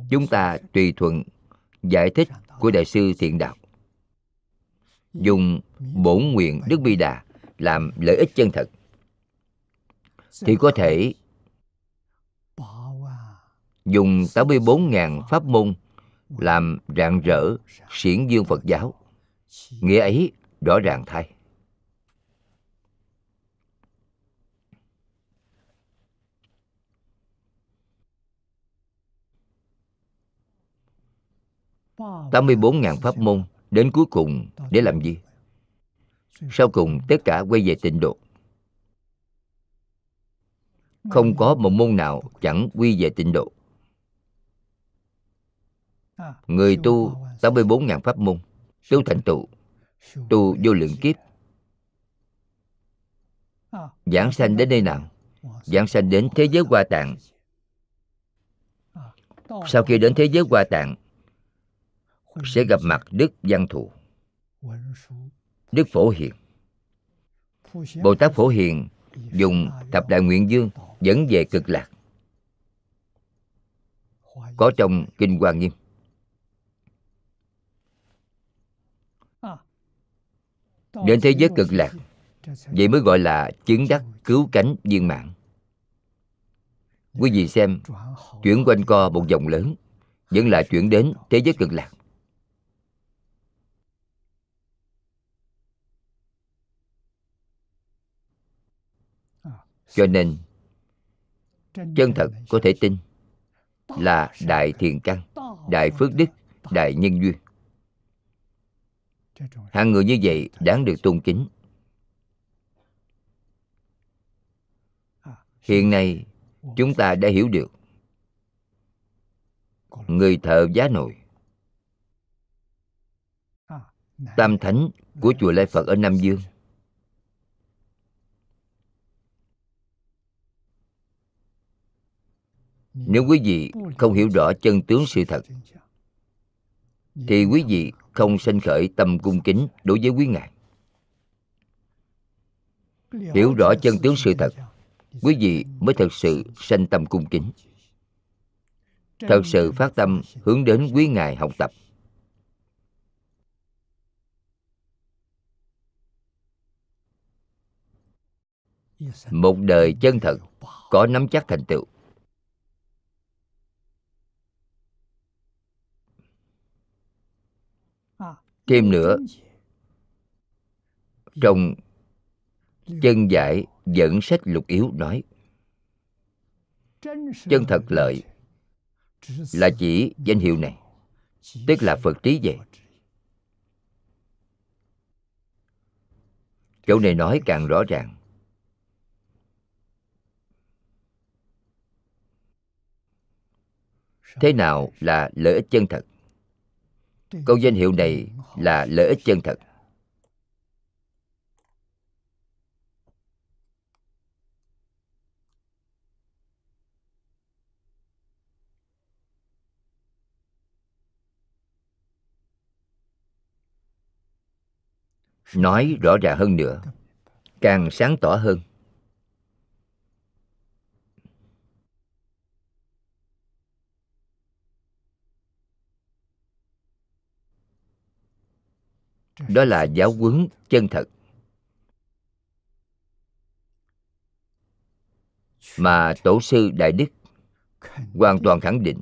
chúng ta tùy thuận giải thích của đại sư thiện đạo. dùng bổn nguyện đức bi đà làm lợi ích chân thật thì có thể dùng 84.000 pháp môn làm rạng rỡ xiển dương Phật giáo. Nghĩa ấy rõ ràng thay. tám mươi bốn ngàn pháp môn đến cuối cùng để làm gì? Sau cùng tất cả quay về tịnh độ không có một môn nào chẳng quy về tịnh độ. Người tu 84.000 pháp môn tu thành tựu tu vô lượng kiếp. Giảng sanh đến nơi nào? giảng sanh đến thế giới hoa tạng. Sau khi đến thế giới hoa tạng sẽ gặp mặt đức văn thù. Đức phổ hiền. Bồ tát phổ hiền dùng thập đại nguyện dương dẫn về cực lạc. Có trong kinh hoa nghiêm. Đến thế giới cực lạc, vậy mới gọi là chứng đắc cứu cánh viên mạng quý vị xem, chuyển quanh co một vòng lớn, vẫn là chuyển đến thế giới cực lạc. Cho nên chân thật có thể tin là đại thiền căn đại phước đức đại nhân duyên. Hạng người như vậy đáng được tôn kính. Hiện nay chúng ta đã hiểu được người thợ giá nồi. Tam thánh của chùa lai phật ở nam dương nếu quý vị không hiểu rõ chân tướng sự thật, thì quý vị không sanh khởi tâm cung kính đối với quý ngài. Hiểu rõ chân tướng sự thật, quý vị mới thật sự sanh tâm cung kính. Thật sự phát tâm hướng đến quý ngài học tập. Một đời chân thật có nắm chắc thành tựu. Thêm nữa, trong chân giải dẫn sách lục yếu nói chân thật lợi là chỉ danh hiệu này tức là phật trí vậy. Chỗ này nói càng rõ ràng. Thế nào là lợi ích chân thật? Câu danh hiệu này là lợi ích chân thật. Nói rõ ràng hơn nữa, càng sáng tỏ hơn đó là giáo huấn chân thật. Mà tổ sư đại đức hoàn toàn khẳng định.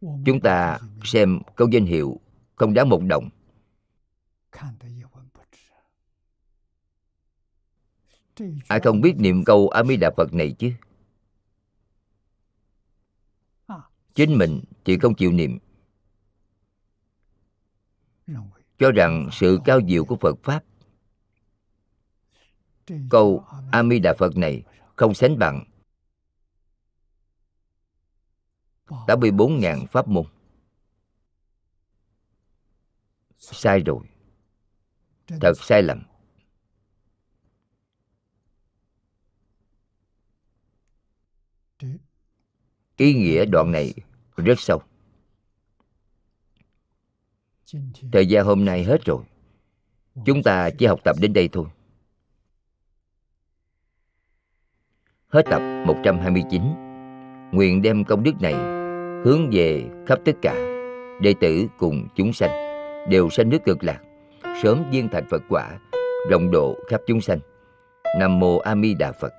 Chúng ta xem câu danh hiệu không đáng một đồng. Ai không biết niệm câu a di đà phật này chứ? Chính mình thì không chịu niệm. Cho rằng sự cao diệu của phật pháp. Câu a di đà phật này không sánh bằng. 84.000 pháp môn. Sai rồi. Thật sai lầm. Ý nghĩa đoạn này rất sâu. Thời gian hôm nay hết rồi. Chúng ta chỉ học tập đến đây thôi. Hết tập 129 Nguyện đem công đức này Hướng về khắp tất cả Đệ tử cùng chúng sanh. Đều sanh nước cực lạc, Sớm viên thành Phật quả, Rộng độ khắp chúng sanh. Nam Mô A Di Đà Phật.